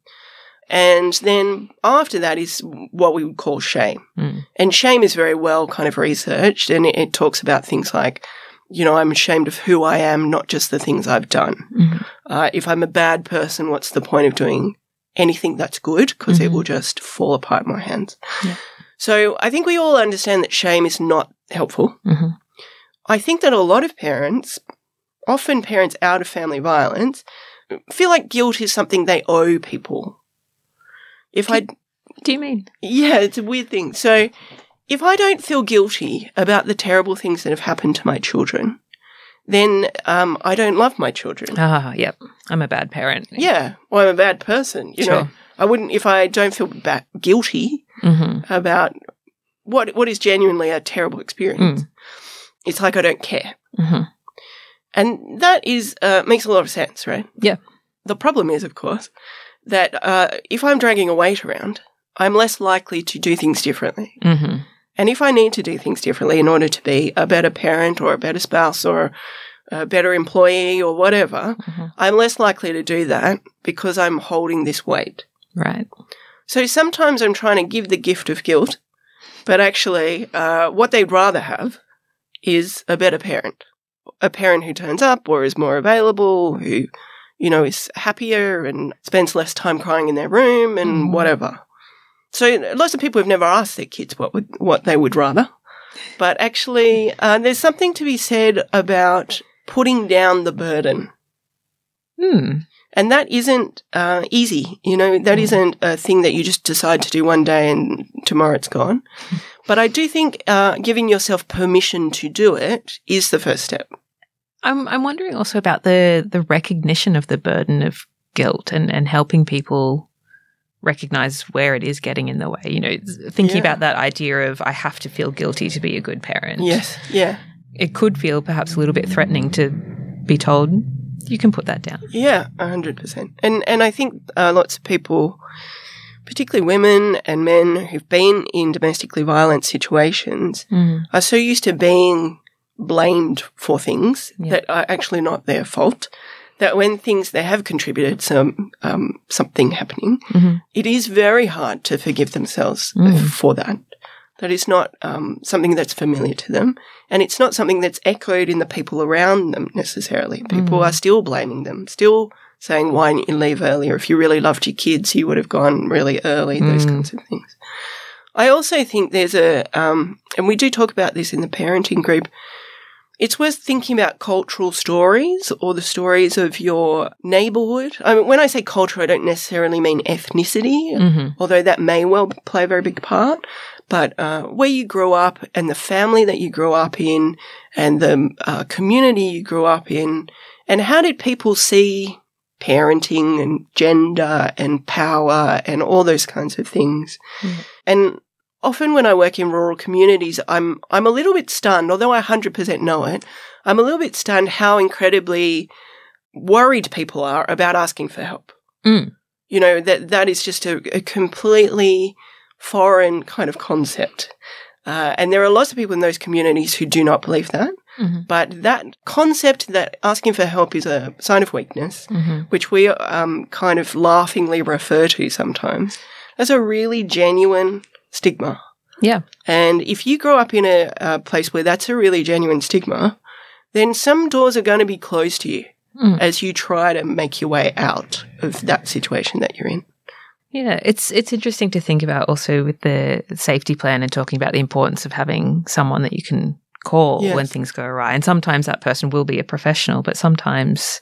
And then after that is what we would call shame. Mm. And shame is very well kind of researched and it, it talks about things like, you know, I'm ashamed of who I am, not just the things I've done. Mhm. Uh, if I'm a bad person, what's the point of doing anything that's good? Because it Mhm. will just fall apart in my hands. Yeah. So I think we all understand that shame is not helpful. Mhm. I think that a lot of parents, often parents out of family violence, feel like guilt is something they owe people. If I do you mean? yeah, it's a weird thing. So, if I don't feel guilty about the terrible things that have happened to my children, then um, I don't love my children. Ah, yep. I'm a bad parent. Yeah, or I'm a bad person. You know, I wouldn't if I don't feel ba- guilty hmm about what what is genuinely a terrible experience. Mm. It's like I don't care, hmm and that is uh, makes a lot of sense, right? Yeah. The problem is, of course, that uh, if I'm dragging a weight around, I'm less likely to do things differently. hmm And if I need to do things differently in order to be a better parent or a better spouse or a better employee or whatever, Mhm. I'm less likely to do that because I'm holding this weight. Right. So sometimes I'm trying to give the gift of guilt, but actually, uh, what they'd rather have is a better parent. A parent who turns up or is more available, who, you know, is happier and spends less time crying in their room and Mhm. whatever. So lots of people have never asked their kids what would, what they would rather. But actually, uh, there's something to be said about putting down the burden. Hmm. And that isn't uh, easy. You know, that Mm. isn't a thing that you just decide to do one day and tomorrow it's gone. but I do think uh, giving yourself permission to do it is the first step. I'm I'm wondering also about the the recognition of the burden of guilt and and helping people recognize where it is getting in the way. You know, thinking Yeah. about that idea of I have to feel guilty to be a good parent. Yes. Yeah. It could feel perhaps a little bit threatening to be told you can put that down. Yeah, a hundred percent. And and I think uh, lots of people, particularly women and men who've been in domestically violent situations, Mm. are so used to being blamed for things Yeah. that are actually not their fault. That when things they have contributed some um, something happening, Mhm. it is very hard to forgive themselves Mm. for that. That is not um, something that's familiar to them, and it's not something that's echoed in the people around them necessarily. People Mm. are still blaming them, still saying, "Why didn't you leave earlier? If you really loved your kids, you would have gone really early." Those Mm. kinds of things. I also think there's a, um, and we do talk about this in the parenting group. It's worth thinking about cultural stories or the stories of your neighborhood. I mean, when I say culture, I don't necessarily mean ethnicity, hmm although that may well play a very big part. But uh, where you grew up and the family that you grew up in and the uh, community you grew up in, and how did people see parenting and gender and power and all those kinds of things? Mm. And often when I work in rural communities, I'm I'm a little bit stunned, although I 100% know it. I'm a little bit stunned how incredibly worried people are about asking for help. Mm. You know that that is just a, a completely foreign kind of concept. Uh, and there are lots of people in those communities who do not believe that. hmm But that concept that asking for help is a sign of weakness, hmm which we um, kind of laughingly refer to sometimes as a really genuine stigma. Yeah. And if you grow up in a, a place where that's a really genuine stigma, then some doors are going to be closed to you Mm. as you try to make your way out of that situation that you're in. Yeah, it's it's interesting to think about also with the safety plan and talking about the importance of having someone that you can call Yes. when things go awry. And sometimes that person will be a professional, but sometimes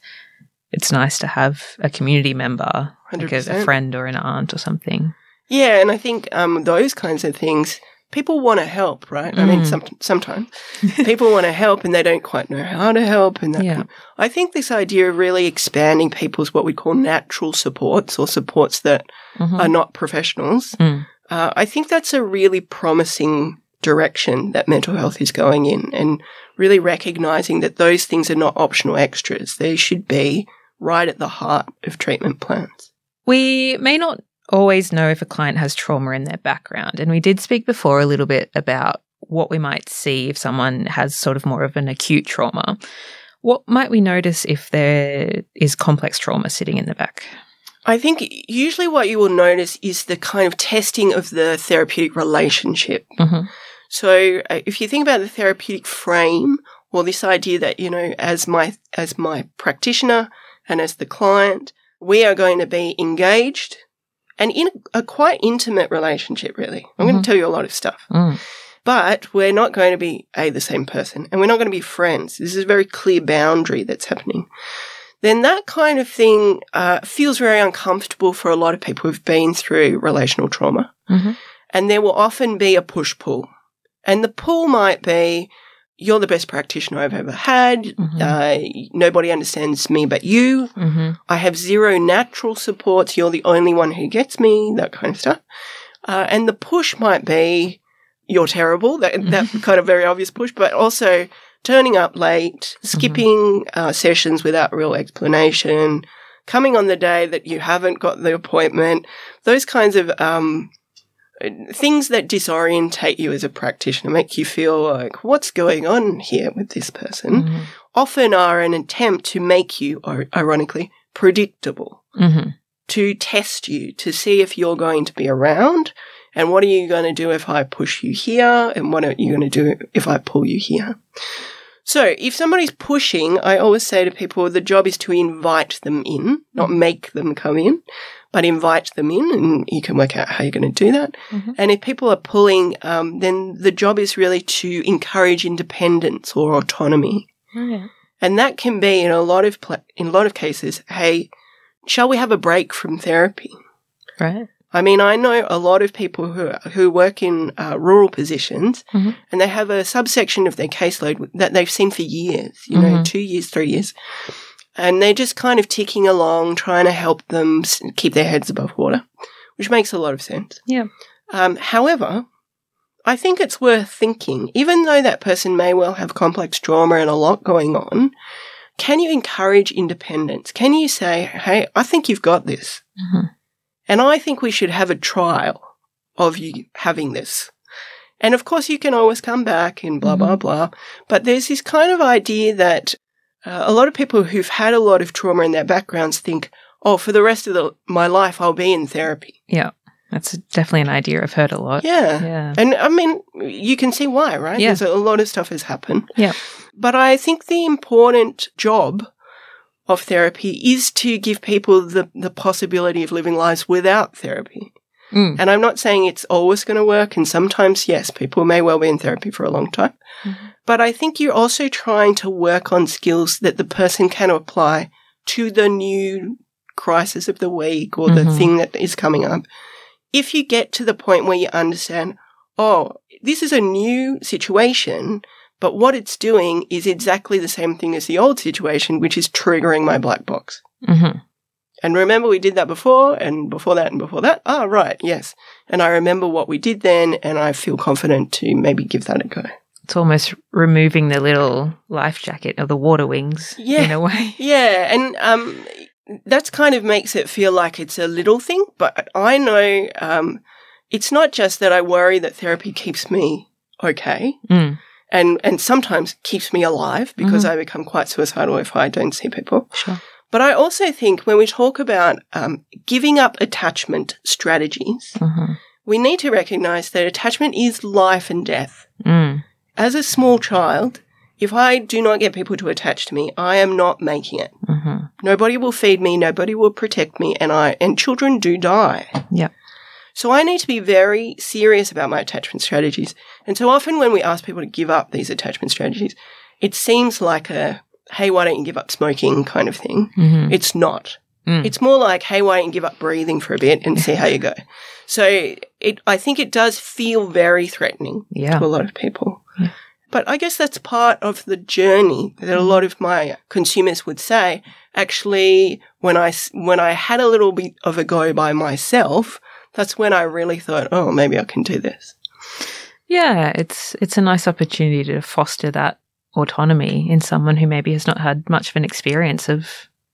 it's nice to have a community member, like a, a friend or an aunt or something. Yeah, and I think um, those kinds of things, people want to help, right? I mean, Mm. some, sometimes people want to help and they don't quite know how to help. And that Yeah. I think this idea of really expanding people's what we call natural supports or supports that Mhm. are not professionals, Mm. uh, I think that's a really promising direction that mental health is going in and really recognizing that those things are not optional extras. They should be right at the heart of treatment plans. We may not always know if a client has trauma in their background. And we did speak before a little bit about what we might see if someone has sort of more of an acute trauma. What might we notice if there is complex trauma sitting in the back? I think usually what you will notice is the kind of testing of the therapeutic relationship. Mhm. So uh, if you think about the therapeutic frame or this idea that, you know, as my, as my practitioner and as the client, we are going to be engaged and in a, quite intimate relationship, really. I'm going Mhm. to tell you a lot of stuff, Mm. but we're not going to be a, the same person and we're not going to be friends. This is a very clear boundary that's happening. Then that kind of thing uh, feels very uncomfortable for a lot of people who've been through relational trauma. Mhm. And there will often be a push pull. And the pull might be, you're the best practitioner I've ever had. Mhm. Uh, nobody understands me but you. Mhm. I have zero natural supports. You're the only one who gets me, that kind of stuff. Uh, and the push might be, you're terrible, that, that kind of very obvious push, but also turning up late, skipping uh, sessions without real explanation, coming on the day that you haven't got the appointment, those kinds of um, things that disorientate you as a practitioner, make you feel like, what's going on here with this person? Mhm. often are an attempt to make you, ironically, predictable, Mhm. to test you, to see if you're going to be around, and what are you going to do if I push you here, and what are you going to do if I pull you here. So, if somebody's pushing, I always say to people, the job is to invite them in, not make them come in, but invite them in, and you can work out how you're going to do that. Mhm. And if people are pulling, um, then the job is really to encourage independence or autonomy. Right. And that can be in a lot of pla- in a lot of cases, hey, shall we have a break from therapy? Right. I mean, I know a lot of people who who work in uh, rural positions, Mhm. and they have a subsection of their caseload that they've seen for years. You know, Mhm. two years, three years, and they're just kind of ticking along, trying to help them keep their heads above water, which makes a lot of sense. Yeah. Um, however, I think it's worth thinking, even though that person may well have complex trauma and a lot going on, can you encourage independence? Can you say, hey, I think you've got this. Mhm. And I think we should have a trial of you having this. And of course, you can always come back and blah, blah, blah. But there's this kind of idea that uh, a lot of people who've had a lot of trauma in their backgrounds think, oh, for the rest of the, my life, I'll be in therapy. Yeah. That's definitely an idea I've heard a lot. Yeah. Yeah. And I mean, you can see why, right? Yeah. There's a lot of stuff has happened. Yeah. But I think the important job of therapy is to give people the, the possibility of living lives without therapy. Mm. And I'm not saying it's always going to work. And sometimes, yes, people may well be in therapy for a long time. Mhm. But I think you're also trying to work on skills that the person can apply to the new crisis of the week or the Mhm. thing that is coming up. If you get to the point where you understand, oh, this is a new situation, but what it's doing is exactly the same thing as the old situation, which is triggering my black box. Mhm. And remember, we did that before, and before that, and before that. Ah, right, yes. And I remember what we did then, and I feel confident to maybe give that a go. It's almost removing the little life jacket of the water wings Yeah. in a way. Yeah, and um, that's kind of makes it feel like it's a little thing, but I know um, it's not just that I worry that therapy keeps me okay, Mm. and and sometimes keeps me alive because I become quite suicidal if I don't see people. Sure. But I also think when we talk about um, giving up attachment strategies, Mhm. we need to recognize that attachment is life and death. Mm. As a small child, if I do not get people to attach to me, I am not making it. Mhm. Nobody will feed me, nobody will protect me, and I and children do die. Yeah. So I need to be very serious about my attachment strategies. And so often when we ask people to give up these attachment strategies, it seems like a hey, why don't you give up smoking kind of thing. Mm-hmm. It's not. Mm. It's more like, hey, why don't you give up breathing for a bit and see how you go? So it, I think it does feel very threatening Yeah. to a lot of people. Yeah. But I guess that's part of the journey that a mm. lot of my consumers would say. Actually, when I, when I had a little bit of a go by myself, that's when I really thought, oh, maybe I can do this. Yeah, it's it's a nice opportunity to foster that autonomy in someone who maybe has not had much of an experience of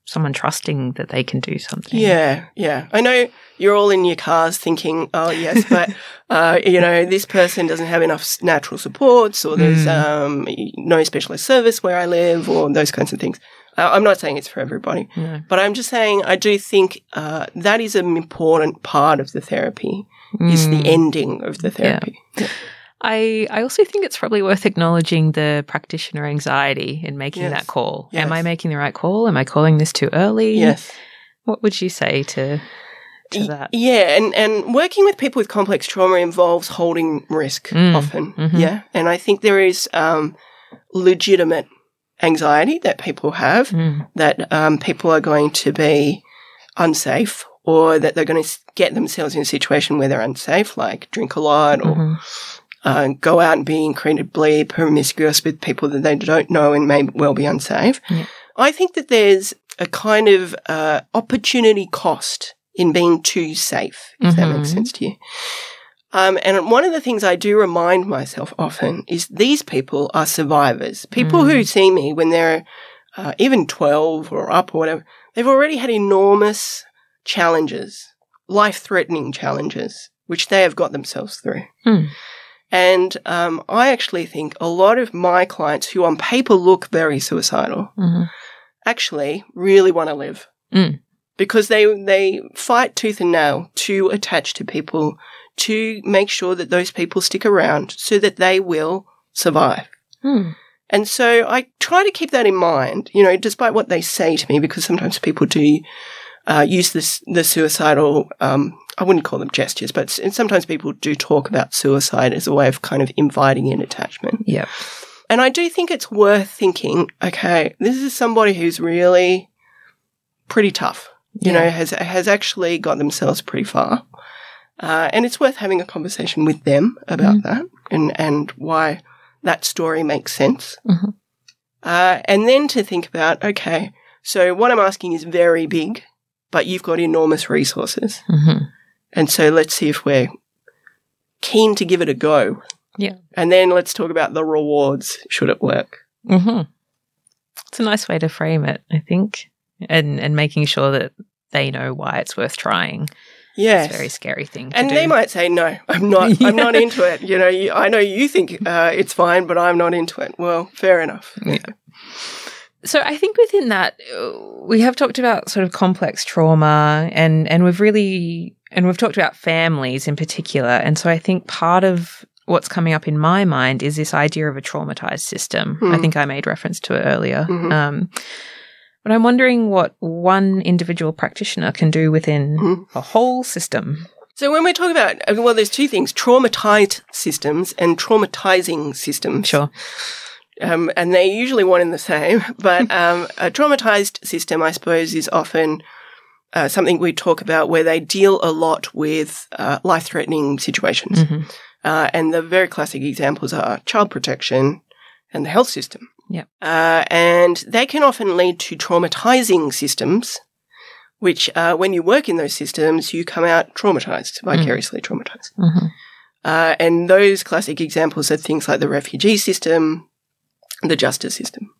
someone trusting that they can do something. Yeah, yeah. I know you're all in your cars thinking, oh, yes, but, uh, you know, this person doesn't have enough natural supports or there's Mm. um, no specialist service where I live or those kinds of things. Uh, I'm not saying it's for everybody, No. but I'm just saying I do think uh, that is an important part of the therapy, is the Mm. ending of the therapy. I, I also think it's probably worth acknowledging the practitioner anxiety in making Yes. that call. Am I making the right call? Am I calling this too early? Yes. What would you say to to that? Yeah, and, and working with people with complex trauma involves holding risk Mm, often. mhm. Yeah. And I think there is um, legitimate anxiety that people have Mm, that um, people are going to be unsafe or that they're going to get themselves in a situation where they're unsafe, like drink a lot or mhm. Uh, go out and be incredibly promiscuous with people that they don't know and may well be unsafe. Yeah. I think that there's a kind of uh, opportunity cost in being too safe, if that makes Mhm. sense to you. Um, and one of the things I do remind myself often is these people are survivors. People who see me when they're uh, even 12 or up or whatever, they've already had enormous challenges, life threatening challenges, which they have got themselves through. Hmm. And um, I actually think a lot of my clients who on paper look very suicidal Mhm. actually really want to live Mm. because they they fight tooth and nail to attach to people to make sure that those people stick around so that they will survive. Mm. And so I try to keep that in mind, you know, despite what they say to me, because sometimes people do uh, use this the suicidal. Um, I wouldn't call them gestures, but and sometimes people do talk about suicide as a way of kind of inviting in attachment. Yep. And I do think it's worth thinking, okay, this is somebody who's really pretty tough, you Yeah. know, has has actually got themselves pretty far. Uh, and it's worth having a conversation with them about Mm. that and, and why that story makes sense. Mhm. Uh, and then to think about, okay, so what I'm asking is very big, but you've got enormous resources. hmm And so let's see if we're keen to give it a go. Yeah. And then let's talk about the rewards should it work. hmm It's a nice way to frame it, I think, and and making sure that they know why it's worth trying. Yeah, It's a very scary thing. To and do. they might say, no, I'm not, I'm not into it. You know, you, I know you think uh, it's fine, but I'm not into it. Well, fair enough. Yeah. So I think within that we have talked about sort of complex trauma and and we've really and we've talked about families in particular and so I think part of what's coming up in my mind is this idea of a traumatized system. Hmm. I think I made reference to it earlier. Mhm. Um, but I'm wondering what one individual practitioner can do within Mhm. a whole system. So when we talk about, well, there's two things, traumatized systems and traumatizing systems. Sure. Um, and they're usually one and the same. But um, a traumatized system, I suppose, is often uh, something we talk about where they deal a lot with uh, life threatening situations. Mhm. Uh, and the very classic examples are child protection and the health system. Yep. Uh, and they can often lead to traumatizing systems, which, uh, when you work in those systems, you come out traumatized, vicariously traumatized. Mhm. Uh, and those classic examples are things like the refugee system, the justice system.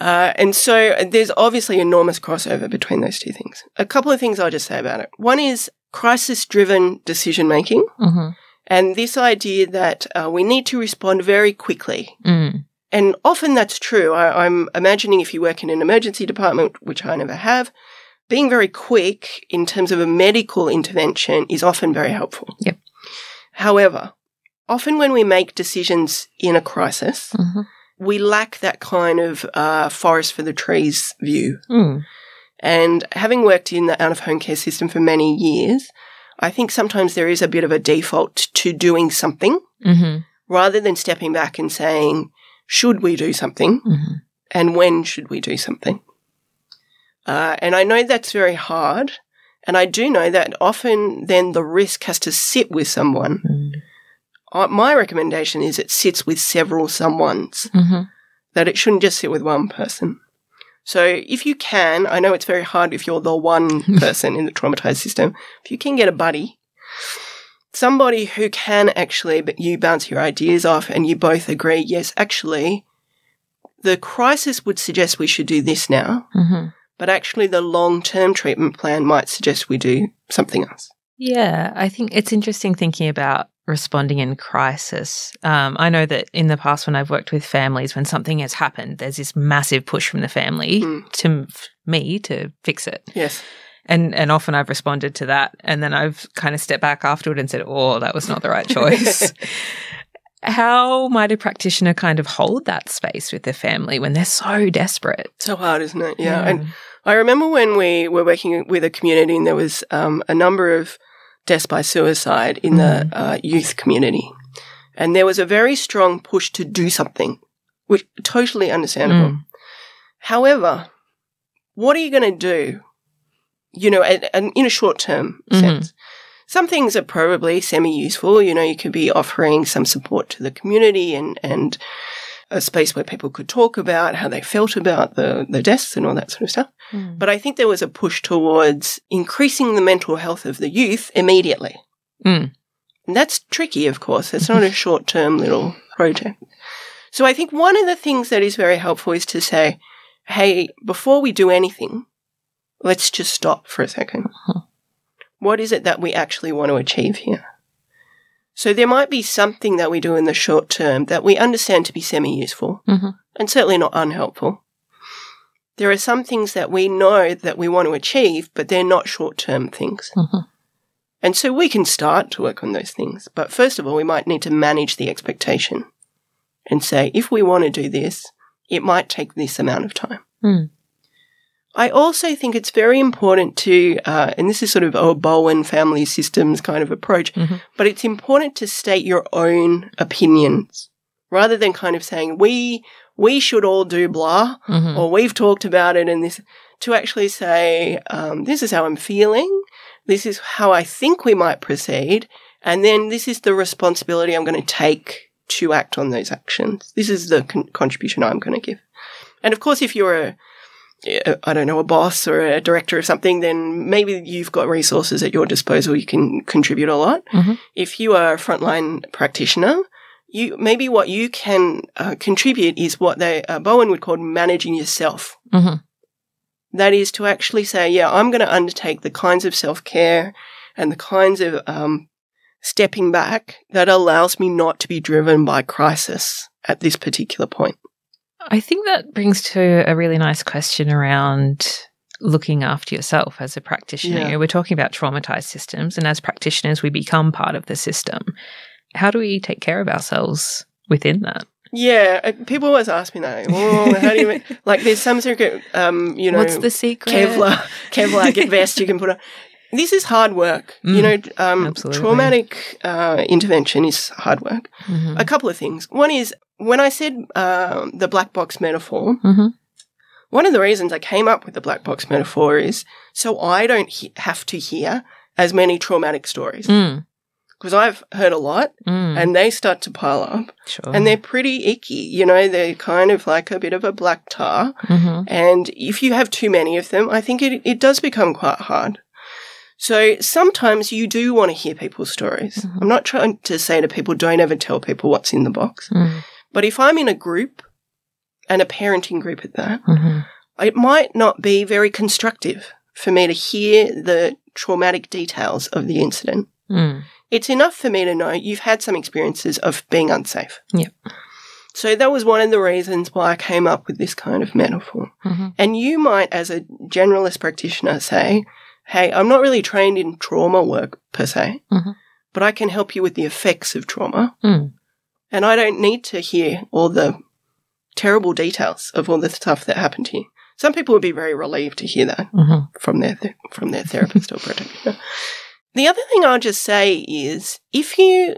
Uh, and so there's obviously enormous crossover between those two things. A couple of things I'll just say about it. One is crisis driven decision making. Mhm. And this idea that uh, we need to respond very quickly. Mm. And often that's true. I, I'm imagining if you work in an emergency department, which I never have, being very quick in terms of a medical intervention is often very helpful. Yep. However, often when we make decisions in a crisis, Mhm. We lack that kind of uh, forest for the trees view. Mm. And having worked in the out of home care system for many years, I think sometimes there is a bit of a default to doing something Mm-hmm. rather than stepping back and saying, should we do something? Mm-hmm. And when should we do something? Uh, and I know that's very hard. And I do know that often then the risk has to sit with someone. Uh, my recommendation is it sits with several someones, Mm-hmm. that it shouldn't just sit with one person. So if you can, I know it's very hard if you're the one person in the traumatized system, if you can get a buddy, somebody who can actually, but you bounce your ideas off and you both agree, yes, actually, the crisis would suggest we should do this now, Mm-hmm. but actually the long-term treatment plan might suggest we do something else. Yeah, I think it's interesting thinking about responding in crisis. Um, I know that in the past, when I've worked with families, when something has happened, there's this massive push from the family Mm. to m- me to fix it, Yes. and and often I've responded to that, and then I've kind of stepped back afterward and said, "Oh, that was not the right choice." How might a practitioner kind of hold that space with the family when they're so desperate? So hard, isn't it? Yeah. And I remember when we were working with a community and there was um, a number of deaths by suicide in the uh, youth community. And there was a very strong push to do something, which totally understandable. Mm. However, what are you going to do? You know, and, and in a short term Mhm. sense. Some things are probably semi useful. You know, you could be offering some support to the community and, and a space where people could talk about how they felt about the, the deaths and all that sort of stuff. Mm. But I think there was a push towards increasing the mental health of the youth immediately. Mm. And that's tricky, of course. It's not a short term little project. So I think one of the things that is very helpful is to say, hey, before we do anything, let's just stop for a 2nd Uh-huh. What is it that we actually want to achieve here? So there might be something that we do in the short term that we understand to be semi useful Mhm. and certainly not unhelpful. There are some things that we know that we want to achieve, but they're not short term things. Mhm. And so we can start to work on those things. But first of all, we might need to manage the expectation and say, if we want to do this, it might take this amount of time. Mm. I also think it's very important to, uh, and this is sort of a Bowen family systems kind of approach, Mhm. but it's important to state your own opinions rather than kind of saying, we, we should all do blah, Mhm. or we've talked about it and this, to actually say, um, this is how I'm feeling. This is how I think we might proceed. And then this is the responsibility I'm going to take to act on those actions. This is the con- contribution I'm going to give. And of course, if you're a, I don't know, a boss or a director of something, then maybe you've got resources at your disposal. You can contribute a lot. Mhm. If you are a frontline practitioner, you maybe what you can uh, contribute is what they uh, Bowen would call managing yourself. Mhm. That is to actually say, yeah, I'm going to undertake the kinds of self care and the kinds of um, stepping back that allows me not to be driven by crisis at this particular point. I think that brings to a really nice question around looking after yourself as a practitioner. Yeah. We're talking about traumatized systems, and as practitioners, we become part of the system. How do we take care of ourselves within that? Yeah, people always ask me that. Oh, how do you make, like? There's some secret, um, you know, What's the secret? Kevlar, Kevlar vest you can put on. This is hard work. You Mm, know, um, traumatic uh, intervention is hard work. Mhm. A couple of things. One is when I said um, the black box metaphor. Mhm. One of the reasons I came up with the black box metaphor is so I don't he- have to hear as many traumatic stories Mm. because I've heard a lot, Mm. and they start to pile up, sure. and they're pretty icky. You know, they're kind of like a bit of a black tar. Mhm. And if you have too many of them, I think it, it does become quite hard. So sometimes you do want to hear people's stories. Mhm. I'm not trying to say to people, don't ever tell people what's in the box. Mm. But if I'm in a group, and a parenting group at that, Mhm. it might not be very constructive for me to hear the traumatic details of the incident. Mm. It's enough for me to know you've had some experiences of being unsafe. Yep. So that was one of the reasons why I came up with this kind of metaphor. Mhm. And you might, as a generalist practitioner, say, Hey, I'm not really trained in trauma work per se, Mhm. but I can help you with the effects of trauma. Mm. And I don't need to hear all the terrible details of all the stuff that happened to you. some people would be very relieved to hear that Mhm. from their th- from their therapist or practitioner. The other thing I'll just say is if you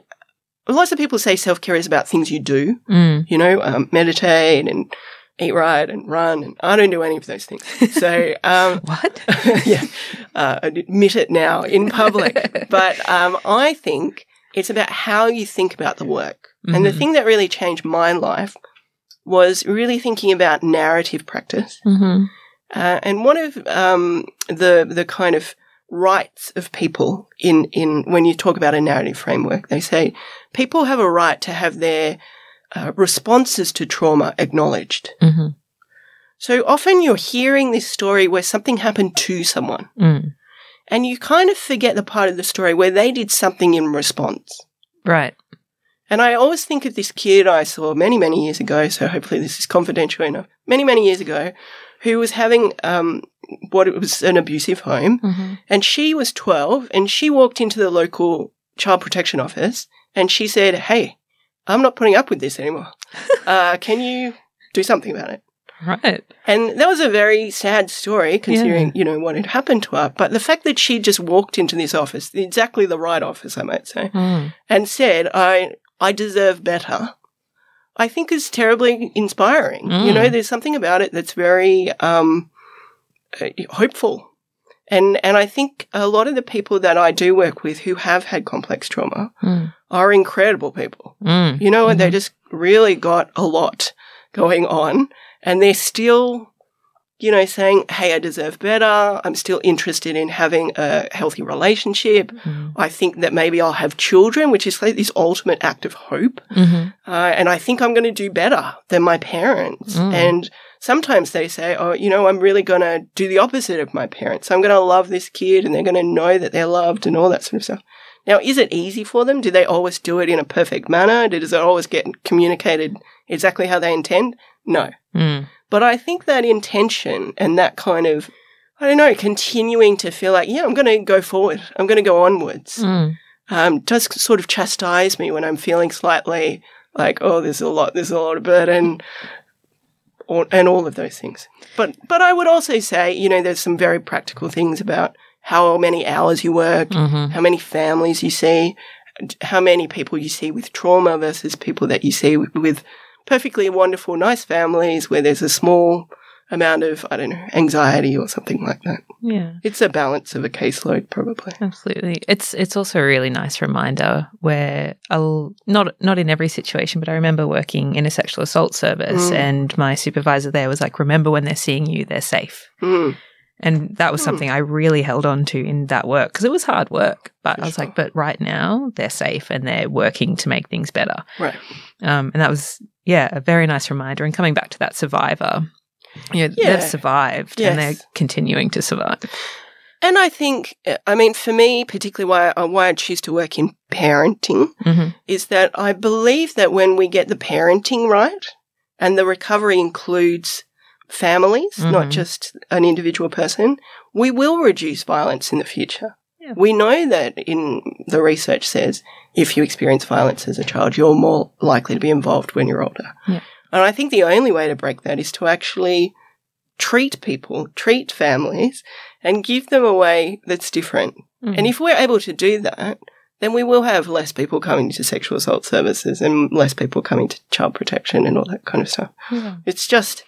lots of people say self care is about things you do, Mm. you know, um, meditate and eat right and run, and I don't do any of those things. So um, What? yeah, uh, admit it now in public. but um, I think it's about how you think about the work. And the Mhm. thing that really changed my life was really thinking about narrative practice. Mm-hmm. Uh, and one of um, the the kind of rights of people in in when you talk about a narrative framework, they say people have a right to have their uh, responses to trauma acknowledged. Mm-hmm. So often you're hearing this story where something happened to someone, Mm. and you kind of forget the part of the story where they did something in response. Right. And I always think of this kid I saw many, many years ago, so hopefully this is confidential enough, many, many years ago, who was having um, what it was an abusive home. Mm-hmm. And she was 12 and she walked into the local child protection office and she said, Hey, I'm not putting up with this anymore. Uh, can you do something about it? Right. And that was a very sad story considering, you know, what had happened to her. But the fact that she just walked into this office, exactly the right office, I might say, Mm. and said, I, I deserve better, I think is terribly inspiring. You Mm. know, there's something about it that's very um, uh, hopeful. And, and I think a lot of the people that I do work with who have had complex trauma Mm. are incredible people. Mm. You know, and they just really got a lot going on and they're still, you know, saying, Hey, I deserve better. I'm still interested in having a healthy relationship. Mm. I think that maybe I'll have children, which is like this ultimate act of hope. Mm-hmm. Uh, and I think I'm going to do better than my parents. Mm. And sometimes they say, Oh, you know, I'm really going to do the opposite of my parents. I'm going to love this kid and they're going to know that they're loved and all that sort of stuff. Now, is it easy for them? Do they always do it in a perfect manner? Does it always get communicated exactly how they intend? No. Mm. But I think that intention and that kind of, I don't know, continuing to feel like, yeah, I'm going to go forward. I'm going to go onwards Mm. um, does sort of chastise me when I'm feeling slightly like, oh, there's a lot, there's a lot of burden, or, and all of those things. But but I would also say, you know, there's some very practical things about how many hours you work, Mm-hmm. how many families you see, how many people you see with trauma versus people that you see with, with perfectly wonderful, nice families where there's a small amount of, I don't know, anxiety or something like that. Yeah. It's a balance of a caseload, probably. Absolutely. It's it's also a really nice reminder where I'll not not in every situation, but I remember working in a sexual assault service Mm. and my supervisor there was like, remember when they're seeing you, they're safe. Mm. And that was Hmm. something I really held on to in that work because it was hard work. But For I was sure. like, but right now they're safe and they're working to make things better. Right. Um, and that was, yeah, a very nice reminder. And coming back to that survivor, you know, Yeah. they've survived and they're continuing to survive. And I think, I mean, for me, particularly why I, why I choose to work in parenting hmm is that I believe that when we get the parenting right, and the recovery includes families, not Mhm. just an individual person, we will reduce violence in the future. Yeah. We know that in the research says if you experience violence as a child, you're more likely to be involved when you're older. Yeah. And I think the only way to break that is to actually treat people, treat families, and give them a way that's different. Mm-hmm. And if we're able to do that, then we will have less people coming to sexual assault services and less people coming to child protection and all that kind of stuff. Yeah. It's just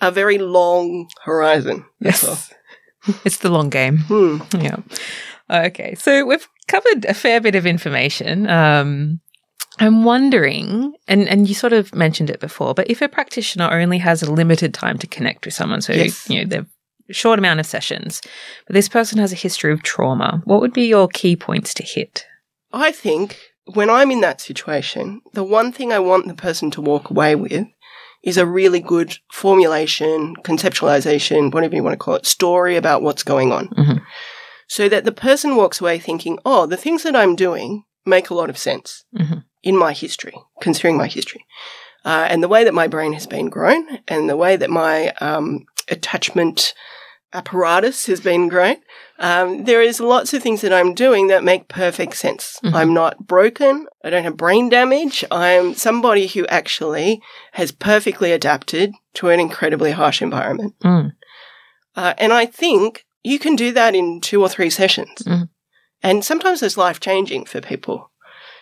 a very long horizon. Yes. It's the long game. Hmm. Yeah. Okay. So we've covered a fair bit of information. Um, I'm wondering, and, and you sort of mentioned it before, but if a practitioner only has a limited time to connect with someone, so Yes. you know they've short amount of sessions, but this person has a history of trauma, what would be your key points to hit? I think when I'm in that situation, the one thing I want the person to walk away with is a really good formulation, conceptualization, whatever you want to call it, story about what's going on. Mhm. So that the person walks away thinking, oh, the things that I'm doing make a lot of sense Mhm. In my history, considering my history. Uh, and the way that my brain has been grown and the way that my um, attachment apparatus has been grown, um, there is lots of things that I'm doing that make perfect sense. Mhm. I'm not broken. I don't have brain damage. I'm somebody who actually has perfectly adapted to an incredibly harsh environment. Mm. Uh, and I think you can do that in two or three sessions. Mhm. And sometimes it's life changing for people.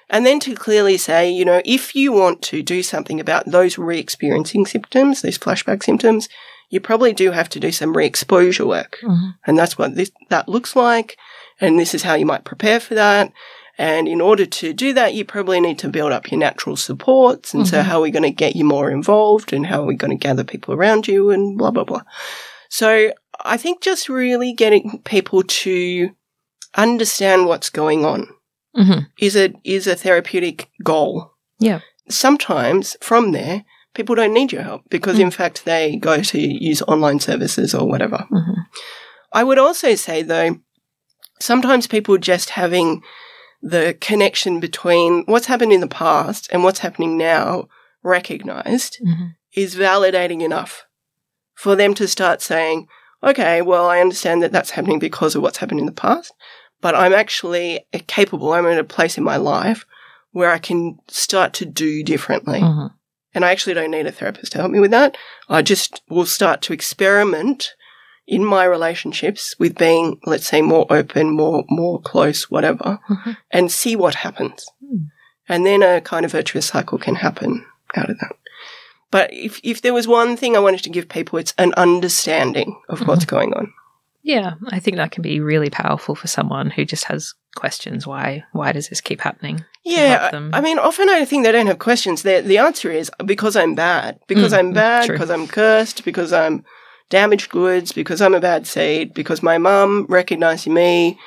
And then to clearly say, you know, if you want to do something about those re experiencing symptoms, those flashback symptoms, you probably do have to do some re exposure work. Mhm. And that's what this, that looks like. And this is how you might prepare for that. And in order to do that, you probably need to build up your natural supports. And so Mhm. how are we going to get you more involved and how are we going to gather people around you and blah, blah, blah. So I think just really getting people to understand what's going on Mhm. is a, is a therapeutic goal. Yeah. Sometimes from there, people don't need your help because in fact they go to use online services or whatever. Mhm. I would also say though, sometimes people just having the connection between what's happened in the past and what's happening now recognized Mhm. is validating enough for them to start saying, okay, well, I understand that that's happening because of what's happened in the past, but I'm actually capable. I'm in a place in my life where I can start to do differently. Mhm. And I actually don't need a therapist to help me with that. I just will start to experiment in my relationships with being, let's say, more open, more, more close, whatever, Mhm. and see what happens. Hmm. And then a kind of virtuous cycle can happen out of that. But if, if there was one thing I wanted to give people, it's an understanding of what's going on. Yeah, I think that can be really powerful for someone who just has questions. Why? Why does this keep happening? Yeah, I- I mean, often I think they don't have questions. The the answer is because I'm bad, because Mm, I'm bad, because I'm cursed, because I'm damaged goods, because I'm a bad seed, because my mum recognized me,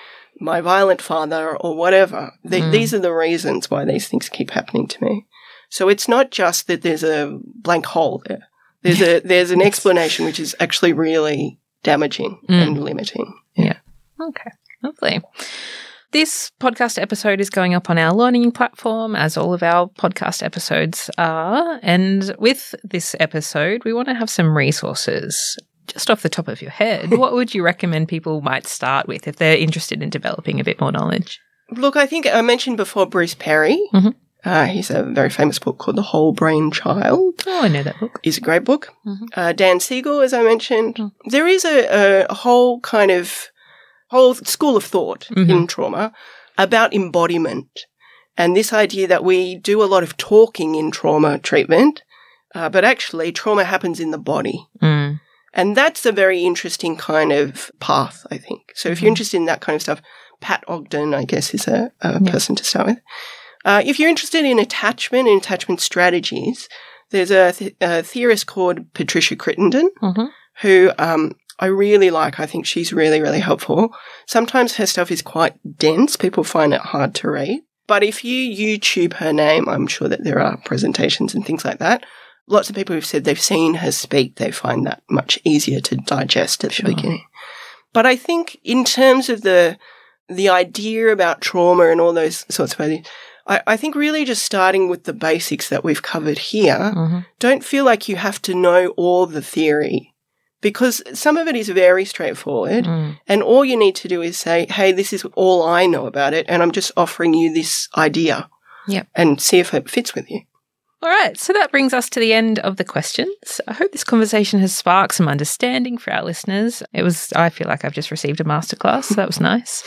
my violent father, or whatever. The, Mm. These are the reasons why these things keep happening to me. So it's not just that there's a blank hole there. There's a there's an explanation which is actually really damaging Mm. and limiting. Yeah. Okay, lovely. This podcast episode is going up on our learning platform, as all of our podcast episodes are. And with this episode, we want to have some resources. Just off the top of your head, what would you recommend people might start with if they're interested in developing a bit more knowledge? Look, I think I mentioned before Bruce Perry. Mhm. Uh, he's a very famous book called The Whole Brain Child. Oh, I know that book. is a great book. Mhm. Uh, Dan Siegel, as I mentioned, Mm. there is a, a whole kind of whole school of thought Mhm. in trauma about embodiment and this idea that we do a lot of talking in trauma treatment, uh, but actually trauma happens in the body. Mm. And that's a very interesting kind of path, I think. So if you're Mhm. interested in that kind of stuff, Pat Ogden, I guess, is a, a Yeah. person to start with. Uh, if you're interested in attachment and attachment strategies, there's a, th- a theorist called Patricia Crittenden Mhm. who um, I really like. I think she's really, really helpful. Sometimes her stuff is quite dense. People find it hard to read. But if you YouTube her name, I'm sure that there are presentations and things like that. Lots of people who've said they've seen her speak, they find that much easier to digest at Sure. the beginning. But I think in terms of the the idea about trauma and all those sorts of ideas, I, I think really just starting with the basics that we've covered here Mhm. don't feel like you have to know all the theory because some of it is very straightforward Mm. and all you need to do is say hey this is all i know about it and i'm just offering you this idea Yep. and see if it fits with you All right, so that brings us to the end of the questions. I hope this conversation has sparked some understanding for our listeners. It was, I feel like I've just received a masterclass, so that was nice.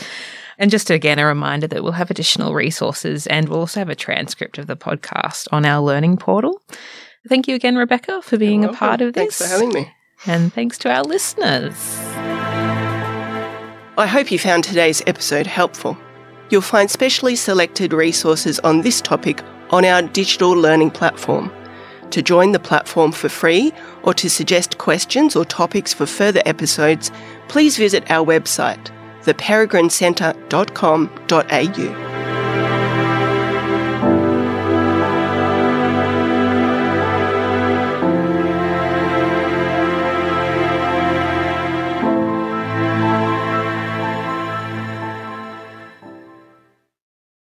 And just again, a reminder that we'll have additional resources and we'll also have a transcript of the podcast on our learning portal. Thank you again, Rebecca, for being a part of this. thanks for having me And thanks to our listeners. i hope you found today's episode helpful you'll find specially selected resources on this topic on our digital learning platform to join the platform for free or to suggest questions or topics for further episodes, please visit our website, theperegrinecentre.com.au.